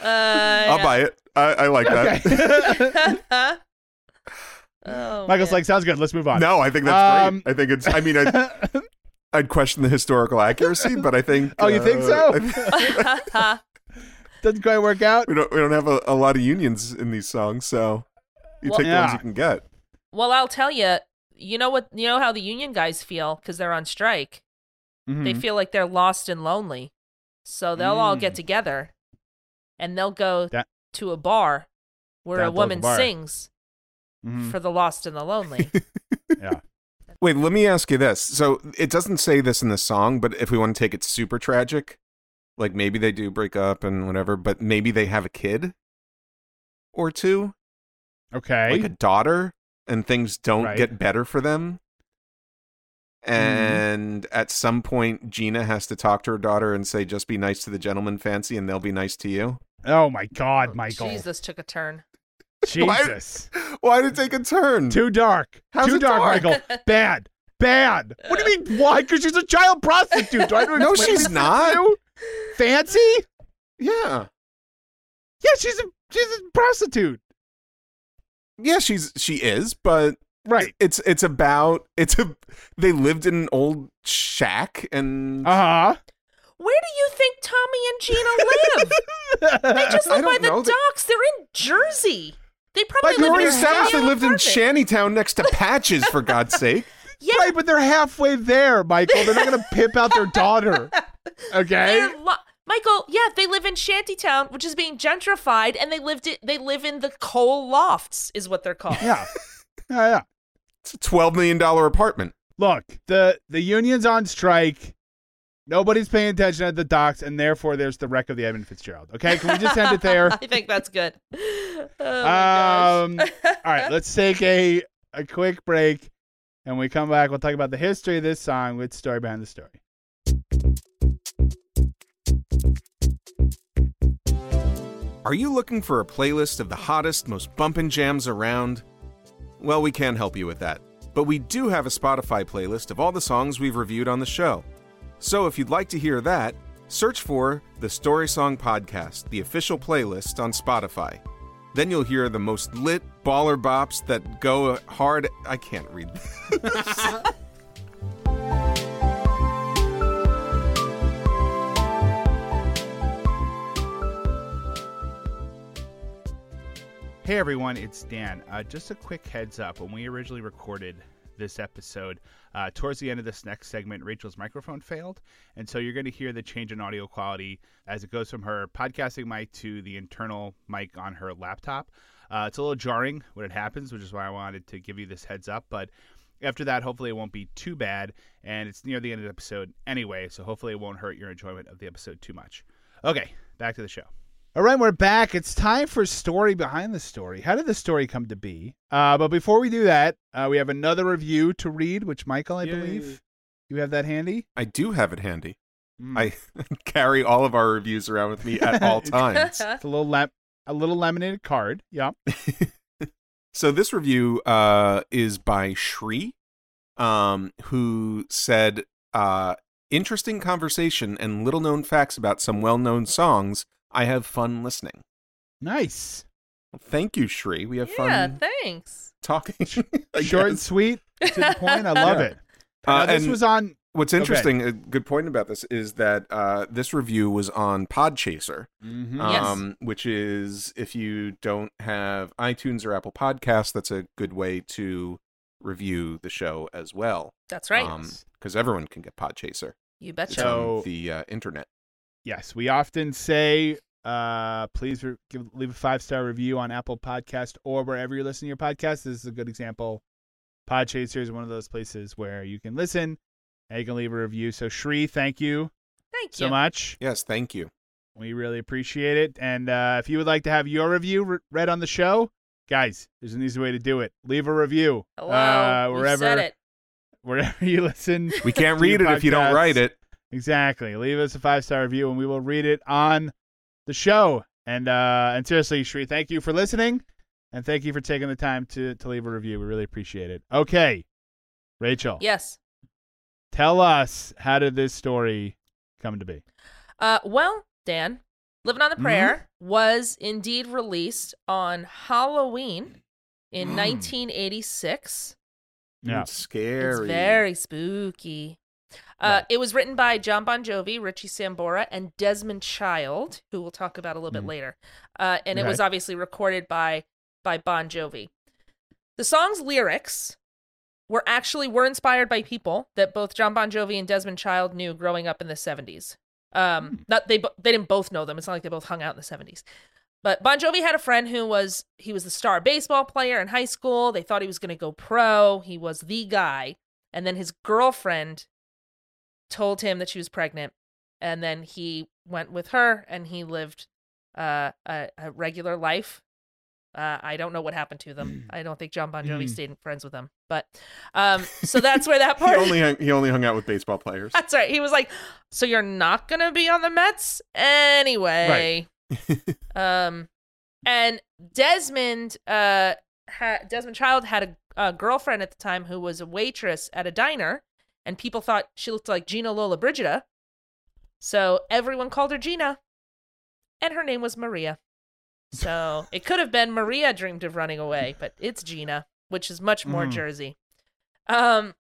I'll buy it. I, I like that. Okay. oh, Michael's man. like, sounds good. Let's move on. No, I think that's Um, great. I think it's. I mean, I, I'd question the historical accuracy, but I think. Oh, you think uh, so? Doesn't quite work out. we don't. We don't have a, a lot of unions in these songs, so you Well- take the ones you can get. well, I'll tell you. You know what? You know how the union guys feel because they're on strike. They Mhm. feel like they're lost and lonely, so they'll all get Mm. together, and they'll go That- to a bar where a at the local woman bar. sings Mhm. for the lost and the lonely. Yeah. Wait, let me ask you this. So it doesn't say this in the song, but if we want to take it super tragic, like maybe they do break up and whatever, but maybe they have a kid or two, Okay. like a daughter, and things don't Right. get better for them. And at some point, Gina has to talk to her daughter and say, "Just be nice to the gentleman, fancy, and they'll be nice to you." Oh my God, Michael. Jesus took a turn. Jesus. Why did it take a turn? Too dark. How's Too dark, dark? Michael. Bad. Bad. What do you mean? Why? Because she's a child prostitute. Do I have to No, she's this to not. Fancy? yeah, Yeah, she's a she's a prostitute. yeah, she's she is, but Right. it's it's about it's a they lived in an old shack and Uh huh. Where do you think Tommy and Gina live? They just live by the know. Docks. They're in Jersey. They probably But you live already in established they studio lived in apartment. Shantytown next to Patches for God's sake. Yeah, Right, but they're halfway there, Michael. They're not going to pimp out their daughter. Okay. lo- Michael. Yeah, they live in Shantytown, which is being gentrified, and they lived it. They live in the coal lofts, is what they're called. Yeah. Yeah, yeah. It's a twelve million dollar apartment. Look, the the union's on strike. Nobody's paying attention at the docks, and therefore there's the wreck of the Edmund Fitzgerald. Okay, can we just end it there? I think that's good. Oh Um, all right, let's take a a quick break, and when we come back, we'll talk about the history of this song with story behind the story. Are you looking for a playlist of the hottest, most bumpin' jams around? Well, we can't help you with that. But we do have a Spotify playlist of all the songs we've reviewed on the show. So if you'd like to hear that, search for the Story Song Podcast, the official playlist on Spotify. Then you'll hear the most lit baller bops that go hard. I can't read. Hey everyone, it's Dan. Uh, just a quick heads up. When we originally recorded this episode, uh, towards the end of this next segment, Rachel's microphone failed. And so you're going to hear the change in audio quality as it goes from her podcasting mic to the internal mic on her laptop. Uh, it's a little jarring when it happens, which is why I wanted to give you this heads up. But after that, hopefully it won't be too bad. And it's near the end of the episode anyway, so hopefully it won't hurt your enjoyment of the episode too much. Okay, back to the show. All right, we're back. It's time for story behind the story. How did the story come to be? Uh, but before we do that, uh, we have another review to read, which Michael, I Yay. believe, you have that handy. I do have it handy. Mm. I carry all of our reviews around with me at all times. It's a little lem- a little laminated card. Yeah. so this review uh, is by Shri, um, who said, uh, "Interesting conversation and little known facts about some well known songs. I have fun listening." Nice. Well, thank you, Shri. We have yeah, fun thanks. talking. Short and sweet to the point. I love Yeah. it. Uh, Now, this was on. what's Okay. interesting, a good point about this is that uh, this review was on Podchaser. Mhm. Yes. um, which is if you don't have iTunes or Apple Podcasts, that's a good way to review the show as well. That's right. Because everyone can get Podchaser. you betcha. So- on the uh, internet. Yes, we often say, uh, please re- give, leave a five star review on Apple Podcast or wherever you're listening to your podcast. This is a good example. Podchaser is one of those places where you can listen and you can leave a review. So Shri, thank you Thank so much. Yes, thank you. We really appreciate it. And uh, if you would like to have your review re- read on the show, guys, there's an easy way to do it. Leave a review Hello. uh, you wherever said it. wherever you listen. We can't read it if you don't write it. Exactly. Leave us a five star review and we will read it on the show. And uh and seriously, Shri, thank you for listening and thank you for taking the time to to leave a review. We really appreciate it. Okay. Rachel, Yes. tell us how did this story come to be? Uh, well, Dan, Living on the Mhm. Prayer was indeed released on Halloween in Mm. 1986. Yeah. It's scary. It's very spooky. Uh, It was written by John Bon Jovi, Richie Sambora, and Desmond Child, who we'll talk about a little bit Mhm. later. Uh, and it Okay. was obviously recorded by by Bon Jovi. The song's lyrics were actually were inspired by people that both John Bon Jovi and Desmond Child knew growing up in the 70s. Um, not they they didn't both know them. It's not like they both hung out in the 70s. But Bon Jovi had a friend who was he was the star baseball player in high school. They thought he was going to go pro. He was the guy. And then his girlfriend told him that she was pregnant, and then he went with her and he lived uh, a, a regular life. Uh, I don't know what happened to them. I don't think John Bon Jovi Mm. stayed friends with them, but um, so that's where that He part. only hung, he only hung out with baseball players. That's right. He was like, "So you're not gonna be on the Mets anyway." Right. um, and Desmond, uh, ha- Desmond Child had a, a girlfriend at the time who was a waitress at a diner, and people thought she looked like Gina Lollobrigida, so everyone called her Gina, and her name was Maria. So it could have been Maria dreamed of running away, but it's Gina, which is much more Mhm. Jersey. Um,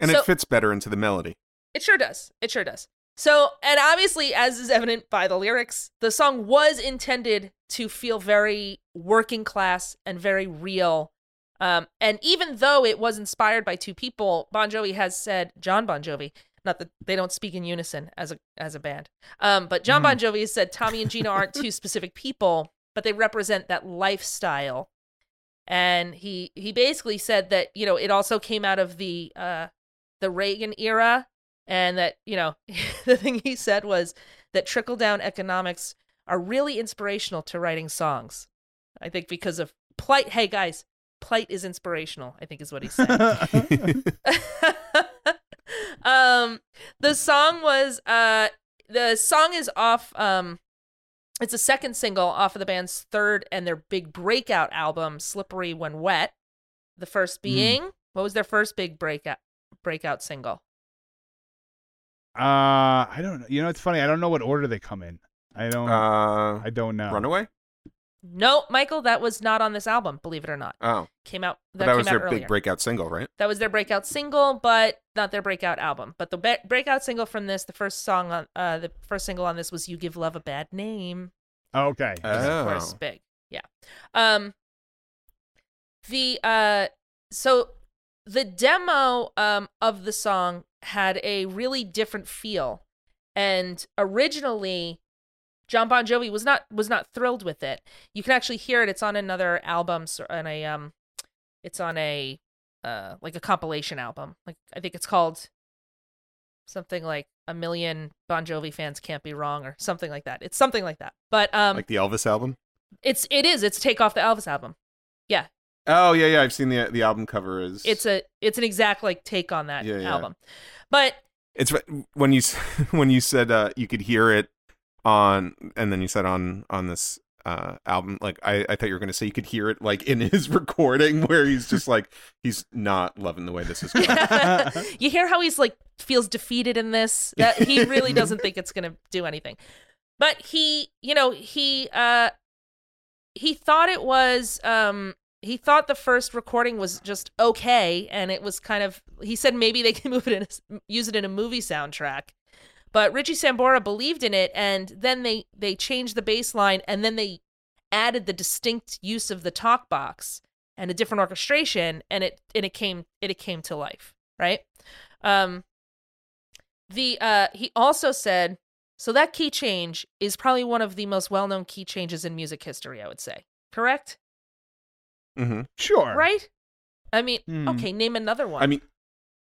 and So- it fits better into the melody. It sure does. It sure does. So, and obviously, as is evident by the lyrics, the song was intended to feel very working class and very real. Um, and even though it was inspired by two people, Bon Jovi has said, John Bon Jovi, not that they don't speak in unison as a as a band, um, but John Bon Jovi has said Tommy and Gina aren't two specific people, but they represent that lifestyle. And he he basically said that you know it also came out of the uh, the Reagan era and that you know the thing he said was that trickle down economics are really inspirational to writing songs i think because of plight hey guys plight is inspirational i think is what he said um the song was uh the song is off um it's a second single off of the band's third and their big breakout album slippery when wet the first being what was their first big breakout breakout single Uh, I don't know. You know, it's funny. I don't know what order they come in. I don't. Uh, I don't know. Runaway? No, Michael, that was not on this album, believe it or not. Oh, Came out that, that, came was out their earlier. big breakout single, right? That was their breakout single, but not their breakout album. But the be- breakout single from this, the first song on uh the first single on this was You Give Love a Bad Name. Okay. Which is, of course Oh. big. Yeah. Um the uh so the demo um of the song had a really different feel. And originally John Bon Jovi was not was not thrilled with it. You can actually hear it. It's on another album on a um it's on a uh like a compilation album. Like I think it's called something like a million Bon Jovi fans can't be wrong or something like that. It's something like that. But um like the Elvis album? it's it is it's take off the Elvis album. Yeah. Oh yeah, yeah. I've seen the the album cover. Is It's a it's an exact like take on that Yeah, yeah. album. But It's when you when you said uh, you could hear it on, and then you said on on this uh, album. Like I, I thought you were going to say you could hear it like in his recording where he's just like he's not loving the way this is going. you hear how he's like feels defeated in this that he really doesn't think it's going to do anything but he you know he uh he thought it was um he thought the first recording was just okay and it was kind of he said maybe they can move it in a, use it in a movie soundtrack but Richie Sambora believed in it and then they they changed the bass line and then they added the distinct use of the talk box and a different orchestration and it and it came it, it came to life right um the uh he also said so that key change is probably one of the most well-known key changes in music history i would say correct Mm-hmm. Sure. right i mean Hmm. okay name another one I mean,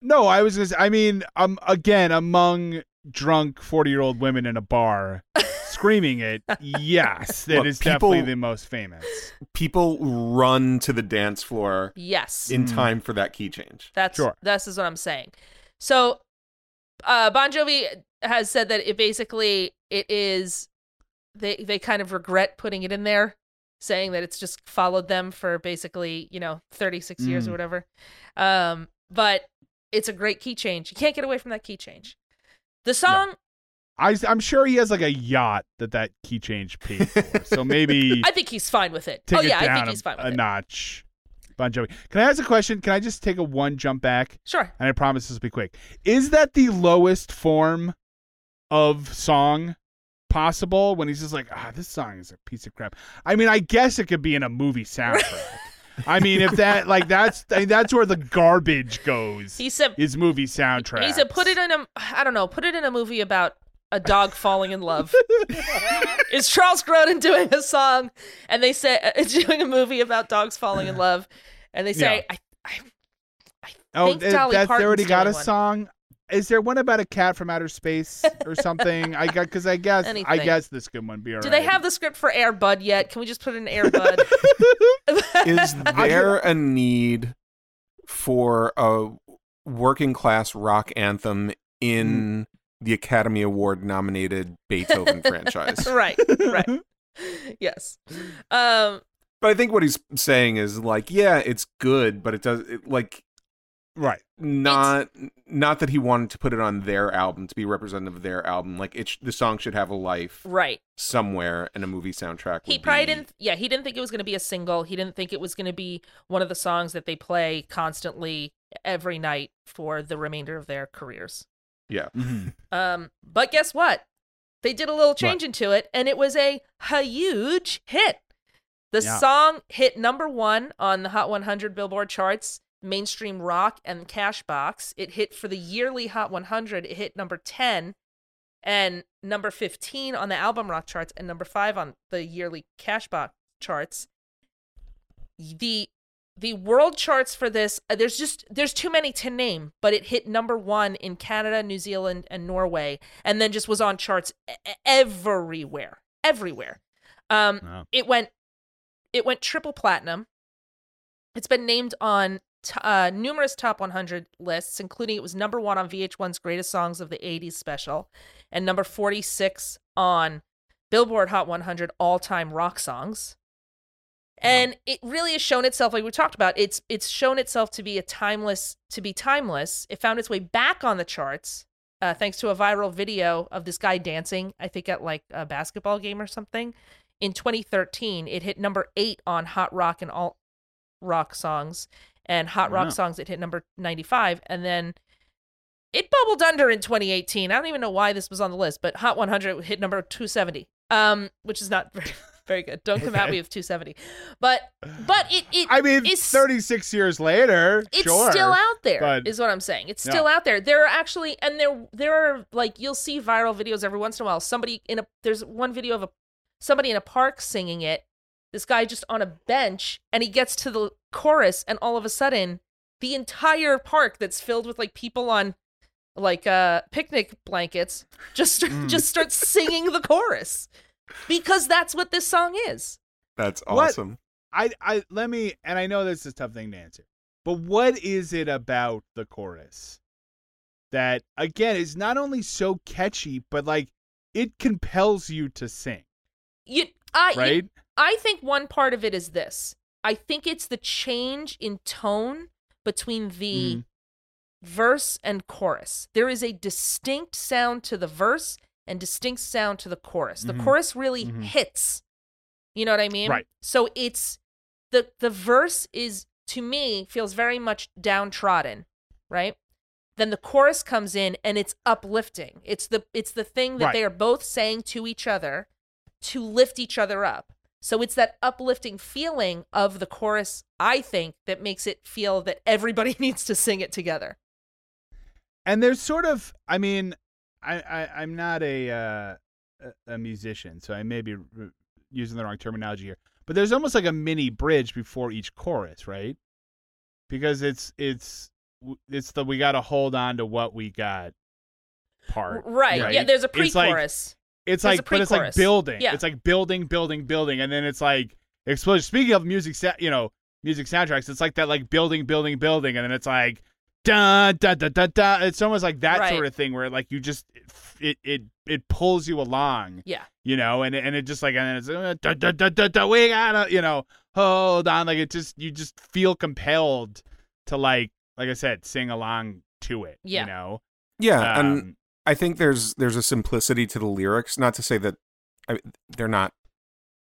No, I was. Just, I mean, um, again, among drunk forty-year-old women in a bar screaming it, yes, that Look, is people- definitely the most famous. people run to the dance floor yes in Mm. time for that key change. That's Sure. this is what I'm saying. So uh Bon Jovi has said that it basically it is they they kind of regret putting it in there, saying that it's just followed them for basically, you know, 36 years or Mm. whatever. Um but it's a great key change. You can't get away from that key change. The song I, am sure he has like a yacht that that key change paid for. So maybe I think he's fine with it. oh yeah, down I think he's fine with a it. A notch. Bon Jovi. Can I ask a question? Can I just take a one jump back? Sure. And I promise this will be quick. Is that the lowest form of song possible when he's just like, ah, this song is a piece of crap? I mean, I guess it could be in a movie soundtrack. I mean, if that like that's I mean, that's where the garbage goes. He said is movie soundtrack. he said put it in a I don't know, put it in a movie about a dog falling in love. is Charles Grodin doing a song and they say uh, it's doing a movie about dogs falling in love and they say Yeah. I I I Oh, think Dolly that's they already got a one. song. Is there one about a cat from outer space or something? I got because I guess I guess this could one be alright. Do they have the script for Air Bud yet? Can we just put in Air Bud? Is there a need for a working class rock anthem in the Academy Award nominated Beethoven franchise? right, right. Yes. Um But I think what he's saying is like, yeah, it's good, but it does it, like right? not not that he wanted to put it on their album to be representative of their album. Like it, sh- the song should have a life right. somewhere, in a movie soundtrack. He probably be- didn't. Yeah, he didn't think it was going to be a single. He didn't think it was going to be one of the songs that they play constantly every night for the remainder of their careers. Yeah, Mhm. Um, but guess what? They did a little change into it, and it was a, a huge hit. The Yeah. song hit number one on the Hot 100 Billboard charts, mainstream rock and Cashbox. It hit for the yearly Hot 100. It hit number 10 and number 15 on the album rock charts, and number five on the yearly Cashbox charts. The the world charts for this uh, there's just there's too many to name but it hit number one in canada new zealand and norway and then just was on charts e- everywhere everywhere um Wow. it went it went triple platinum it's been named on t- uh, numerous top 100 lists including it was number one on vh1's greatest songs of the 80s special and number 46 on billboard hot 100 all-time rock songs. And it really has shown itself like we talked about it's it's shown itself to be a timeless to be timeless. It found its way back on the charts uh, thanks to a viral video of this guy dancing i think at like a basketball game or something. In 2013 it hit number eight on hot rock and alt rock songs and hot Wow. rock songs it hit number 95 and then it bubbled under in 2018 i don't even know why this was on the list but hot 100 hit number 270 um which is not very very good. Don't come at me with 270 but but it it I mean, it's 36 years later, it's sure. still out there is what i'm saying. It's still out there. There are actually and there there are like you'll see viral videos every once in a while. Somebody in a there's one video of a somebody in a park singing it this guy just on a bench and he gets to the chorus and all of a sudden the entire park that's filled with like people on like uh picnic blankets just start, Mm. just starts singing the chorus because that's what this song is that's What- awesome. I, I let me, and I know this is a tough thing to answer, but what is it about the chorus that, again, is not only so catchy, but like it compels you to sing, you i right? I think one part of it is this. I think it's the change in tone between the Mhm. verse and chorus. There is a distinct sound to the verse and distinct sound to the chorus. The Mhm. chorus really Mhm. hits. You know what I mean? Right. So it's the the verse is to me feels very much downtrodden, right? Then the chorus comes in and it's uplifting. It's the it's the thing that Right. they are both saying to each other to lift each other up. So it's that uplifting feeling of the chorus, I think, that makes it feel that everybody needs to sing it together. and there's sort of i mean i, I i'm not a uh a- musician so i may be using the wrong terminology here but there's almost like a mini bridge before each chorus right because it's it's it's the we got to hold on to what we got part Right. Yeah, there's a pre-chorus. It's There's like but it's like building Yeah. it's like building building building and then it's like explosion speaking of music sa- you know music soundtracks it's like that like building building building and then it's like da da da da da it's almost like that Right. sort of thing where like you just it it it pulls you along yeah. you know and it- and it just like and then it's uh, da, da, da, da, da, we gotta you know hold on like it just you just feel compelled to like like i said sing along to it Yeah. you know Yeah, Um, and I think there's there's a simplicity to the lyrics. Not to say that I, they're not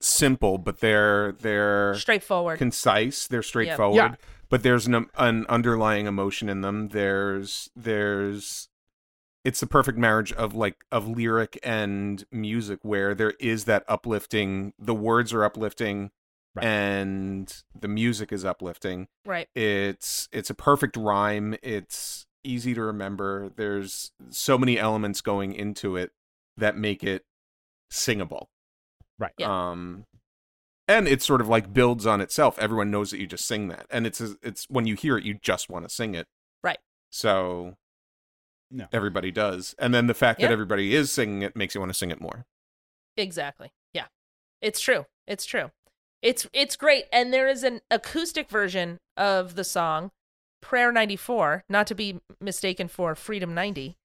simple, but they're they're Straightforward. concise. They're straightforward. Yeah. But there's an, an underlying emotion in them. There's there's it's the perfect marriage of like of lyric and music where there is that uplifting. The words are uplifting, Right. and the music is uplifting. right. It's it's a perfect rhyme. It's easy to remember. There's so many elements going into it that make it singable. Right. Yeah. Um and it sort of like builds on itself. Everyone knows that you just sing that. And it's it's when you hear it you just want to sing it. Right. So No. everybody does. And then the fact Yeah. that everybody is singing it makes you want to sing it more. Exactly. Yeah. It's true. It's true. It's it's great and there is an acoustic version of the song Prayer 94, not to be mistaken for Freedom 90.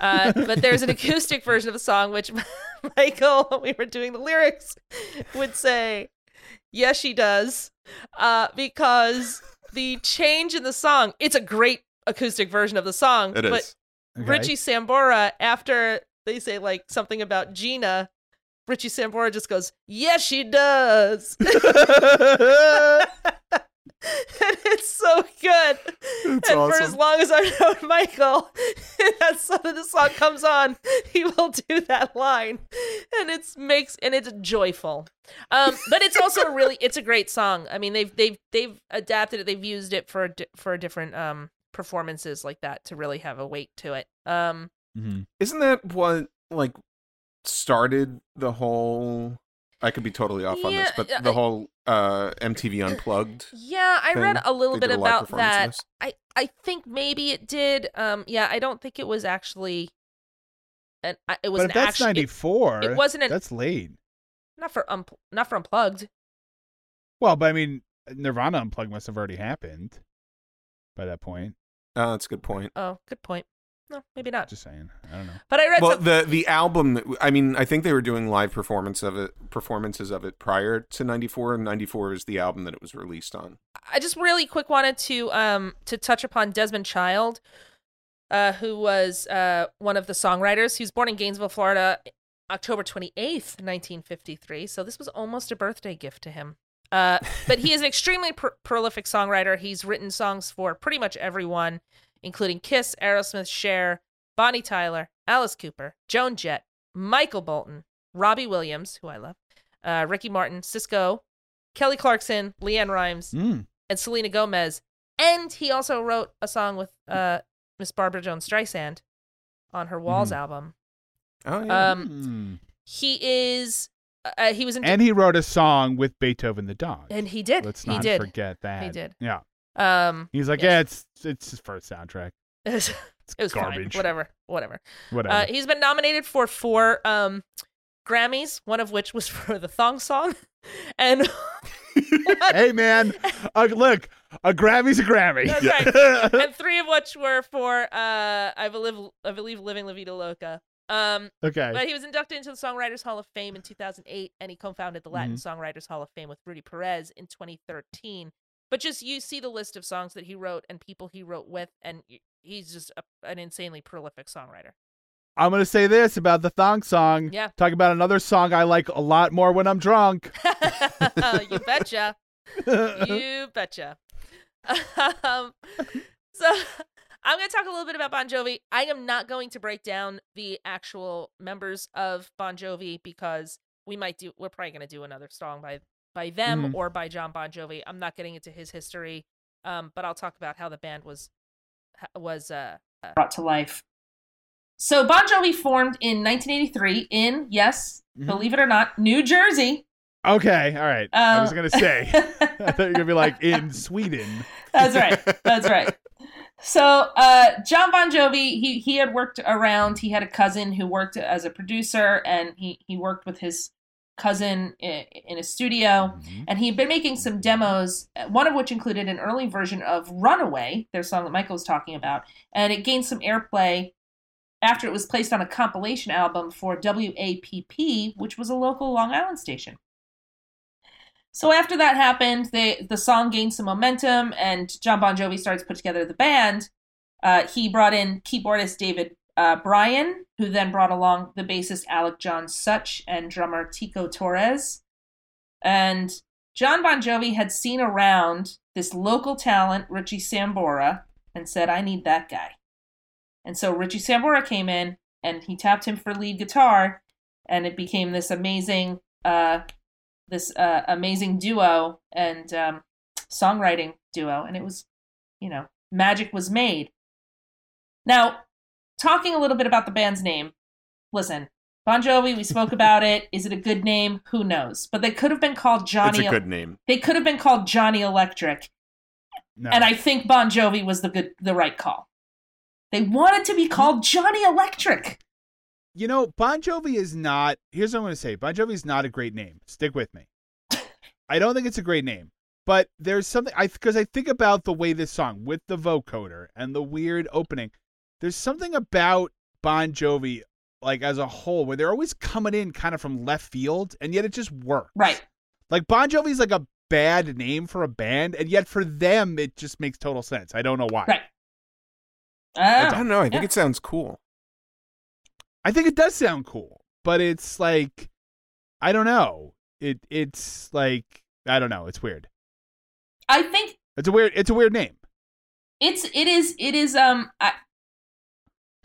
Uh, but there's an acoustic version of the song which Michael when we were doing the lyrics would say yes she does uh, because the change in the song it's a great acoustic version of the song It is. but Okay. Richie Sambora, after they say like something about Gina, Richie Sambora just goes, "Yes, she does," and it's so good. and for as long as I've known Michael, as soon as the song comes on, he will do that line, and it's makes and it's joyful. Um, but it's also a really it's a great song. I mean, they've they've they've adapted it. They've used it for for different um performances like that to really have a weight to it. Um, Mhm. Isn't that what like started the whole I could be totally off on this, but the whole uh MTV Unplugged Yeah, I read a little They bit a about that. I I think maybe it did. Um, yeah, I don't think it was actually. An, I- it was But an that's actual. ninety four, it wasn't an- That's late. not for um, not for unplugged. Well, but I mean, Nirvana unplugged must have already happened by that point. Oh, that's a good point. Oh, good point. No, maybe not. Just saying. I don't know. But I read Well, some. the the album. I mean, I think they were doing live performance of it, performances of it prior to '94, and '94 is the album that it was released on. I just really quick wanted to um to touch upon Desmond Child, uh, who was uh one of the songwriters. He was born in Gainesville, Florida, October twenty eighth, nineteen fifty three. So this was almost a birthday gift to him. Uh, but he is an extremely pr- prolific songwriter. He's written songs for pretty much everyone, including Kiss, Aerosmith, Cher, Bonnie Tyler, Alice Cooper, Joan Jett, Michael Bolton, Robbie Williams, who I love, uh, Ricky Martin, Sisqó, Kelly Clarkson, LeAnn Rimes, Mm. and Selena Gomez. And he also wrote a song with uh, Miss Barbara Jones Streisand on her Walls Mhm. album. Oh yeah. Um, Mm. he is. Uh, he was in. And he wrote a song with Beethoven the dog. and he did. Let's not did. forget that. He did. Yeah. Um, He's like, Yes. yeah, it's it's his first soundtrack. it was, It's it was fine. garbage. Whatever. Whatever. Whatever. Uh, he's been nominated for four um, Grammys, one of which was for the thong song, and hey man, uh, look, a Grammy's a Grammy. That's right. and three of which were for uh, I believe I believe Living La Vida Loca. Um, okay. but he was inducted into the Songwriters Hall of Fame in 2008, and he co-founded the Latin Mm-hmm. Songwriters Hall of Fame with Rudy Perez in 2013. But just you see the list of songs that he wrote and people he wrote with, and he's just a, an insanely prolific songwriter. I'm gonna say this about the thong song. Yeah. Talk about another song I like a lot more when I'm drunk. you betcha. you betcha. Um, so I'm going to talk a little bit about Bon Jovi. I am not going to break down the actual members of Bon Jovi because we might do. We're probably going to do another song by by them Mhm. or by John Bon Jovi. I'm not getting into his history, um, but I'll talk about how the band was was uh, uh, brought to life. So Bon Jovi formed in 1983 in yes, Mhm. believe it or not, New Jersey. Okay, all right. I was Um, gonna say. I thought you were gonna be like in Sweden. That's right. That's right. So, uh, John Bon Jovi, he he had worked around. He had a cousin who worked as a producer, and he he worked with his cousin in, in a studio, and he had been making some demos. One of which included an early version of "Runaway," their song that Michael was talking about, and it gained some airplay after it was placed on a compilation album for WAPP, which was a local Long Island station. So after that happened, they, the song gained some momentum, and John Bon Jovi started to put together the band. Uh, he brought in keyboardist David uh, Bryan, who then brought along the bassist Alec John Such and drummer Tico Torres. And John Bon Jovi had seen around this local talent, Richie Sambora, and said, I need that guy. And so Richie Sambora came in and he tapped him for lead guitar, and it became this amazing, uh, this uh, amazing duo and um, songwriting duo. And it was, you know, magic was made. Now, talking a little bit about the band's name, listen, Bon Jovi, we spoke about it. Is it a good name? Who knows? But they could have been called Johnny. It's a good name. They could have been called Johnny Electric, No. and I think Bon Jovi was the good, the right call. They wanted to be called Johnny Electric. You know, Bon Jovi is not. Here's what I'm going to say. Bon Jovi is not a great name. Stick with me. I don't think it's a great name, but there's something I because I think about the way this song with the vocoder and the weird opening. There's something about Bon Jovi, like as a whole, where they're always coming in kind of from left field, and yet it just works. Right. Like Bon Jovi's like a bad name for a band, and yet for them it just makes total sense. I don't know why. Right. I Ah, don't know. I think yeah. it sounds cool. I think it does sound cool, but it's like I don't know. It it's like I don't know. It's weird. I think It's a weird. It's a weird name. it's it is it is um I,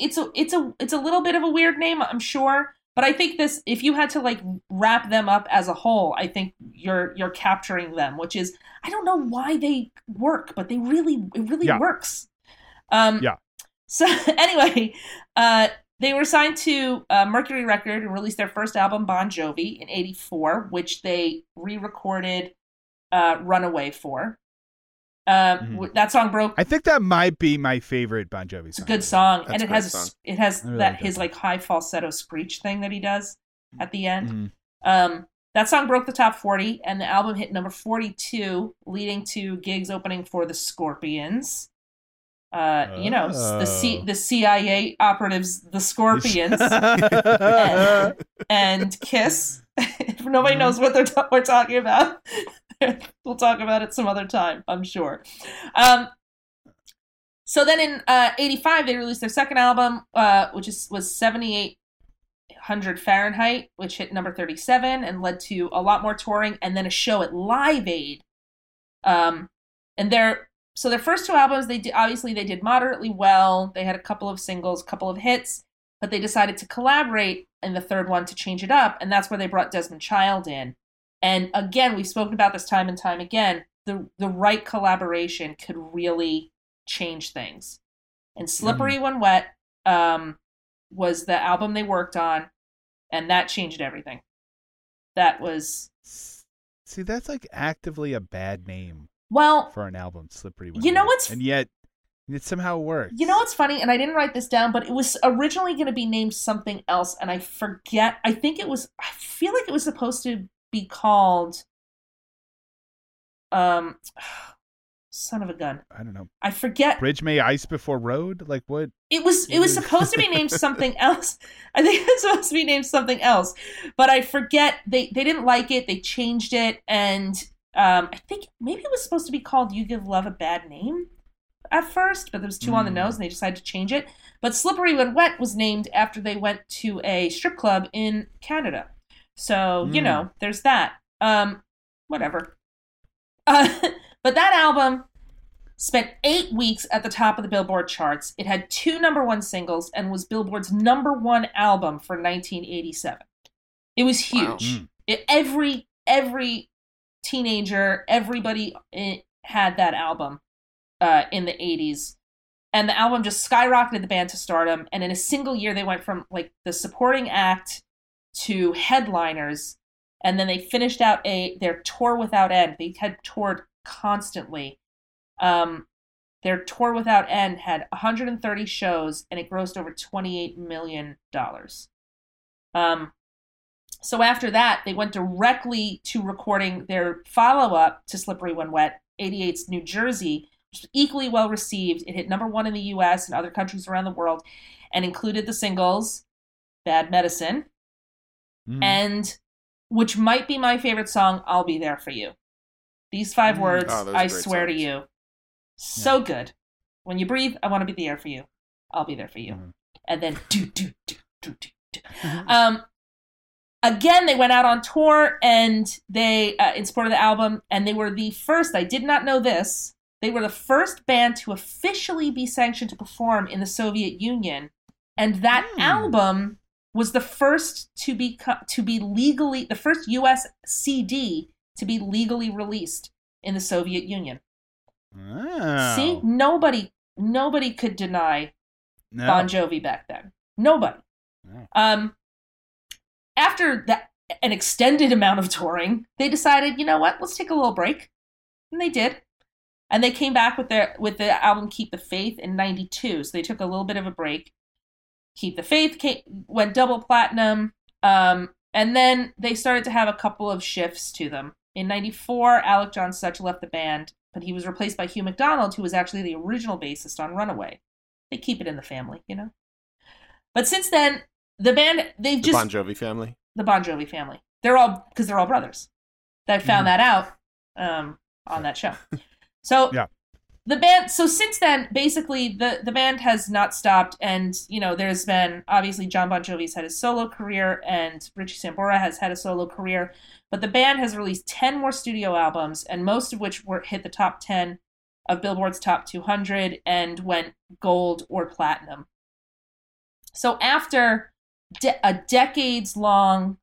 it's a it's a it's a little bit of a weird name i'm sure but i think this if you had to like wrap them up as a whole i think you're you're capturing them which is i don't know why they work but they really it really Yeah. works um Yeah. so anyway uh they were signed to uh, Mercury Record and released their first album, Bon Jovi, in '84, which they re-recorded uh, "Runaway" for. Uh, Mhm. That song broke I think that might be my favorite Bon Jovi song. it's a good song, That's and it has song. it has really that like his that like high falsetto screech thing that he does at the end. Mhm. Um, that song broke the top forty, and the album hit number forty-two, leading to gigs opening for the Scorpions. Uh, you know, s- the C- Oh. the CIA operatives, the Scorpions, and, and Kiss. if nobody knows what they're ta- we're talking about, we'll talk about it some other time, I'm sure. Um, so then in uh, 85, they released their second album, uh, which is was 7800 Fahrenheit, which hit number 37 and led to a lot more touring and then a show at Live Aid. Um, and their so their first two albums, they did, obviously they did moderately well. They had a couple of singles, a couple of hits, but they decided to collaborate in the third one to change it up, and that's where they brought Desmond Child in. And again, we've spoken about this time and time again. The the right collaboration could really change things. And Slippery When Wet um, was the album they worked on, and that changed everything. That was See, that's like actively a bad name well, for an album, Slippery. When You know Wet. what's- And yet, it somehow works. You know what's funny? And I didn't write this down, but it was originally going to be named something else, and I forget. I think it was. I feel like it was supposed to be called. Um, son of a gun. I don't know. I forget. Bridge may ice before road. Like what? It was. It was supposed to be named something else. I think it was supposed to be named something else, but I forget. They they didn't like it. They changed it, and um, I think maybe it was supposed to be called "You Give Love a Bad Name." at first, but there was two on the Mm. nose and they decided to change it. But Slippery When Wet was named after they went to a strip club in Canada. So, you Mm. know, there's that. Um, whatever. Uh, but that album spent eight weeks at the top of the Billboard charts. It had two number one singles and was Billboard's number one album for 1987. It was Wow. huge. Mm. It, every every teenager, everybody had that album uh, in the 80s. And the album just skyrocketed the band to stardom. And in a single year, they went from like the supporting act to headliners. And then they finished out a their tour without end. They had toured constantly. Um, their tour without end had 130 shows, and it grossed over 28 million dollars. Um, so after that, they went directly to recording their follow up to Slippery When Wet, 88's New Jersey, which was equally well received. It hit number one in the US and other countries around the world and included the singles Bad Medicine Mhm. and which might be my favorite song, I'll Be There For You. These five Mm. words, Oh, I great swear to you. So good. When you breathe, I want to be there for you. I'll be there for you. Mhm. and then do do do do do. do. Um, again, they went out on tour and they uh, in support of the album, and they were the first. I did not know this. They were the first band to officially be sanctioned to perform in the Soviet Union, and that Hmm. album was the first to be to be legally the first U.S. CD to be legally released in the Soviet Union. Oh. See, nobody nobody could deny No. Bon Jovi back then. Nobody. No. Um, after that, an extended amount of touring, they decided, you know what, let's take a little break, and they did. And they came back with their with the album "Keep the Faith" in '92. So they took a little bit of a break. "Keep the Faith" came, went double platinum, um, and then they started to have a couple of shifts to them. In '94, Alec John Such left the band, but he was replaced by Hugh McDonald, who was actually the original bassist on Runaway they keep it in the family, you know. But since then, the band they've The just Bon Jovi family. the Bon Jovi family. They're all because they're all brothers. I found that out um, on that show. So Yeah. The band. So since then, basically the the band has not stopped, and you know there's been obviously John Bon Jovi's had his solo career, and Richie Sambora has had a solo career, but the band has released ten more studio albums, and most of which were hit the top ten of Billboard's top 200 and went gold or platinum. So after de- a decades long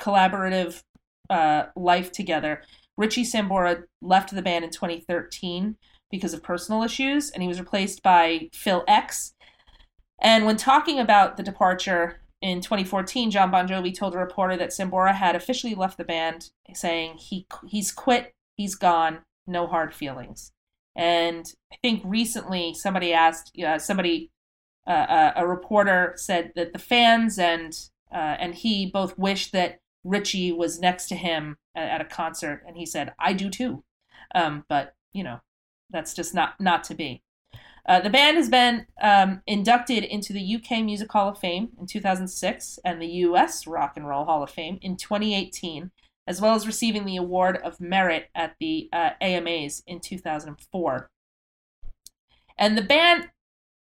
collaborative uh, life together, Richie Sambora left the band in 2013 because of personal issues, and he was replaced by Phil X. And when talking about the departure in 2014, John Bon Jovi told a reporter that Sambora had officially left the band, saying he he's quit, he's gone, no hard feelings. And I think recently somebody asked, uh, somebody, uh, uh, a reporter said that the fans and uh, and he both wished that Richie was next to him at, at a concert, and he said, "I do too," um, but you know, that's just not not to be. Uh, the band has been um, inducted into the UK Music Hall of Fame in 2006 and the US Rock and Roll Hall of Fame in 2018, as well as receiving the Award of Merit at the uh, AMAs in 2004. And the band,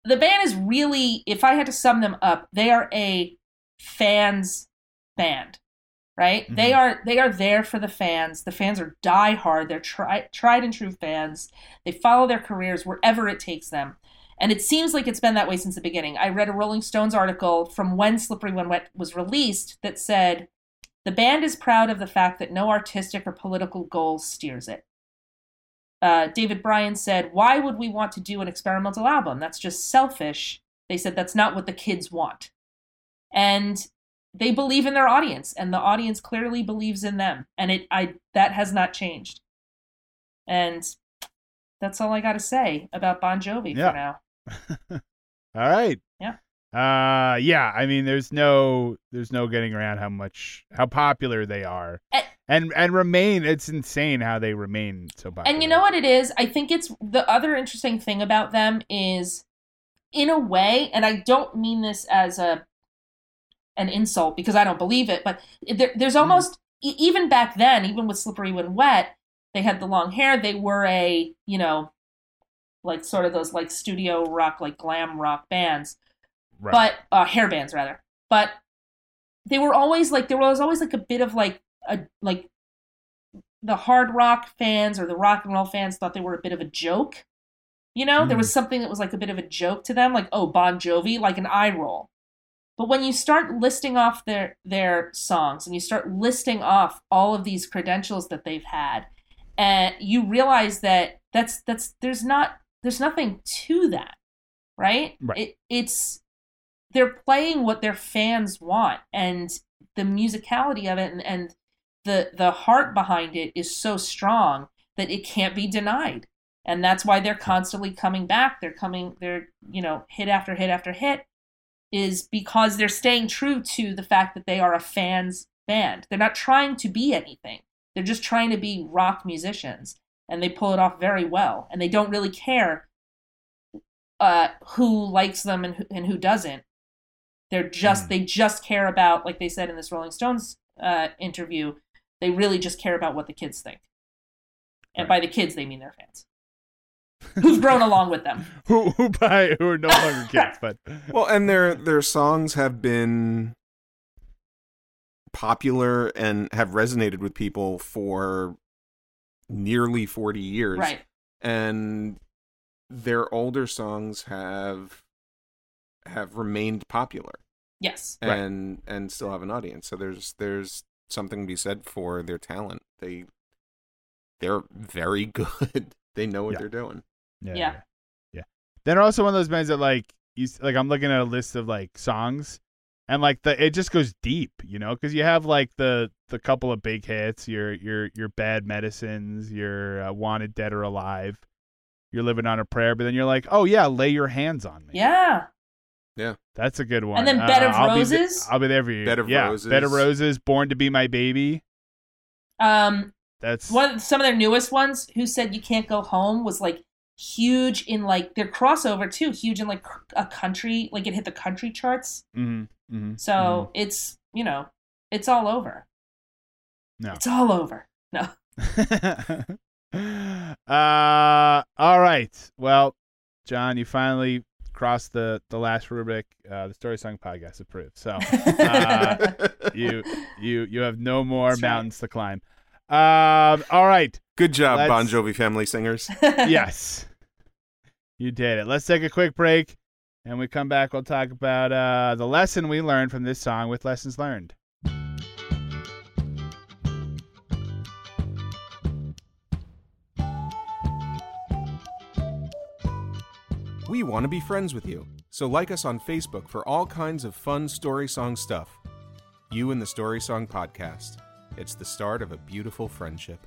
the band is really, if I had to sum them up, they are a fans band, right? They are they are there for the fans. The fans are diehard. They're tri- tried and true fans. They follow their careers wherever it takes them. And it seems like it's been that way since the beginning. I read a Rolling Stones article from when Slippery When Wet was released that said the band is proud of the fact that no artistic or political goal steers it. Uh, David Bryan said, Why would we want to do an experimental album? That's just selfish. They said that's not what the kids want. And they believe in their audience, and the audience clearly believes in them. And it I that has not changed. And that's all I gotta say about Bon Jovi Yeah. for now. All right. Yeah. Uh yeah, I mean there's no there's no getting around how much how popular they are. And- And and remain it's insane how they remain so popular. And you know what it is? I think it's the other interesting thing about them is, in a way, and I don't mean this as a an insult because I don't believe it, but there, there's almost e- even back then, even with Slippery When Wet, they had the long hair. They were a you know, like sort of those like studio rock, like glam rock bands, Right. but uh, hair bands rather. But they were always like there was always like a bit of like a like the hard rock fans or the rock and roll fans thought they were a bit of a joke. You know, there was something that was like a bit of a joke to them, like oh Bon Jovi, like an eye roll. But when you start listing off their their songs and you start listing off all of these credentials that they've had, and you realize that that's that's there's not there's nothing to that, right? Right. It, it's they're playing what their fans want, and the musicality of it and, and the the heart behind it is so strong that it can't be denied and that's why they're constantly coming back they're coming they're you know hit after hit after hit is because they're staying true to the fact that they are a fans band. They're not trying to be anything. They're just trying to be rock musicians and they pull it off very well and they don't really care uh, who likes them and who, and who doesn't. They're just Mm. they just care about like they said in this rolling stones uh, interview they really just care about what the kids think. And by the kids they mean their fans who've grown along with them. who who buy who are no longer kids, but Well, and their their songs have been popular and have resonated with people for nearly 40 years. Right. And their older songs have have remained popular Yes. Right. and and still have an audience. So there's there's something to be said for their talent. They they're very good. they know what Yeah. they're doing. Yeah, Yeah. yeah, yeah. They're also one of those bands that like you s- like. I'm looking at a list of like songs, and like the it just goes deep, you know, because you have like the the couple of big hits, your your your bad medicines, your uh, wanted dead or alive, you're living on a prayer, but then you're like, oh yeah, lay your hands on me. Yeah. Yeah. That's a good one. And then Bed of I'll be th- Roses? I'll be there for you. Bed of yeah. Roses. Bed of Roses, Born to Be My Baby. Um, That's one of some of their newest ones, "Who Said You Can't Go Home," was like huge in like their crossover too, huge in like a country, like it hit the country charts. mhm, mhm, So it's you know, it's all over. No. It's all over. No. uh, all right. Well, John, you finally crossed the the last rubric. Uh, the Story Song Podcast approved. So uh, you you you have no more That's right. mountains to climb. Um, all right. Good job, Let's- Bon Jovi family singers. yes. You did it. Let's take a quick break. And we come back, we'll talk about uh, the lesson we learned from this song with lessons learned. We want to be friends with you, so like us on Facebook for all kinds of fun story song stuff. You and the Story Song Podcast. It's the start of a beautiful friendship.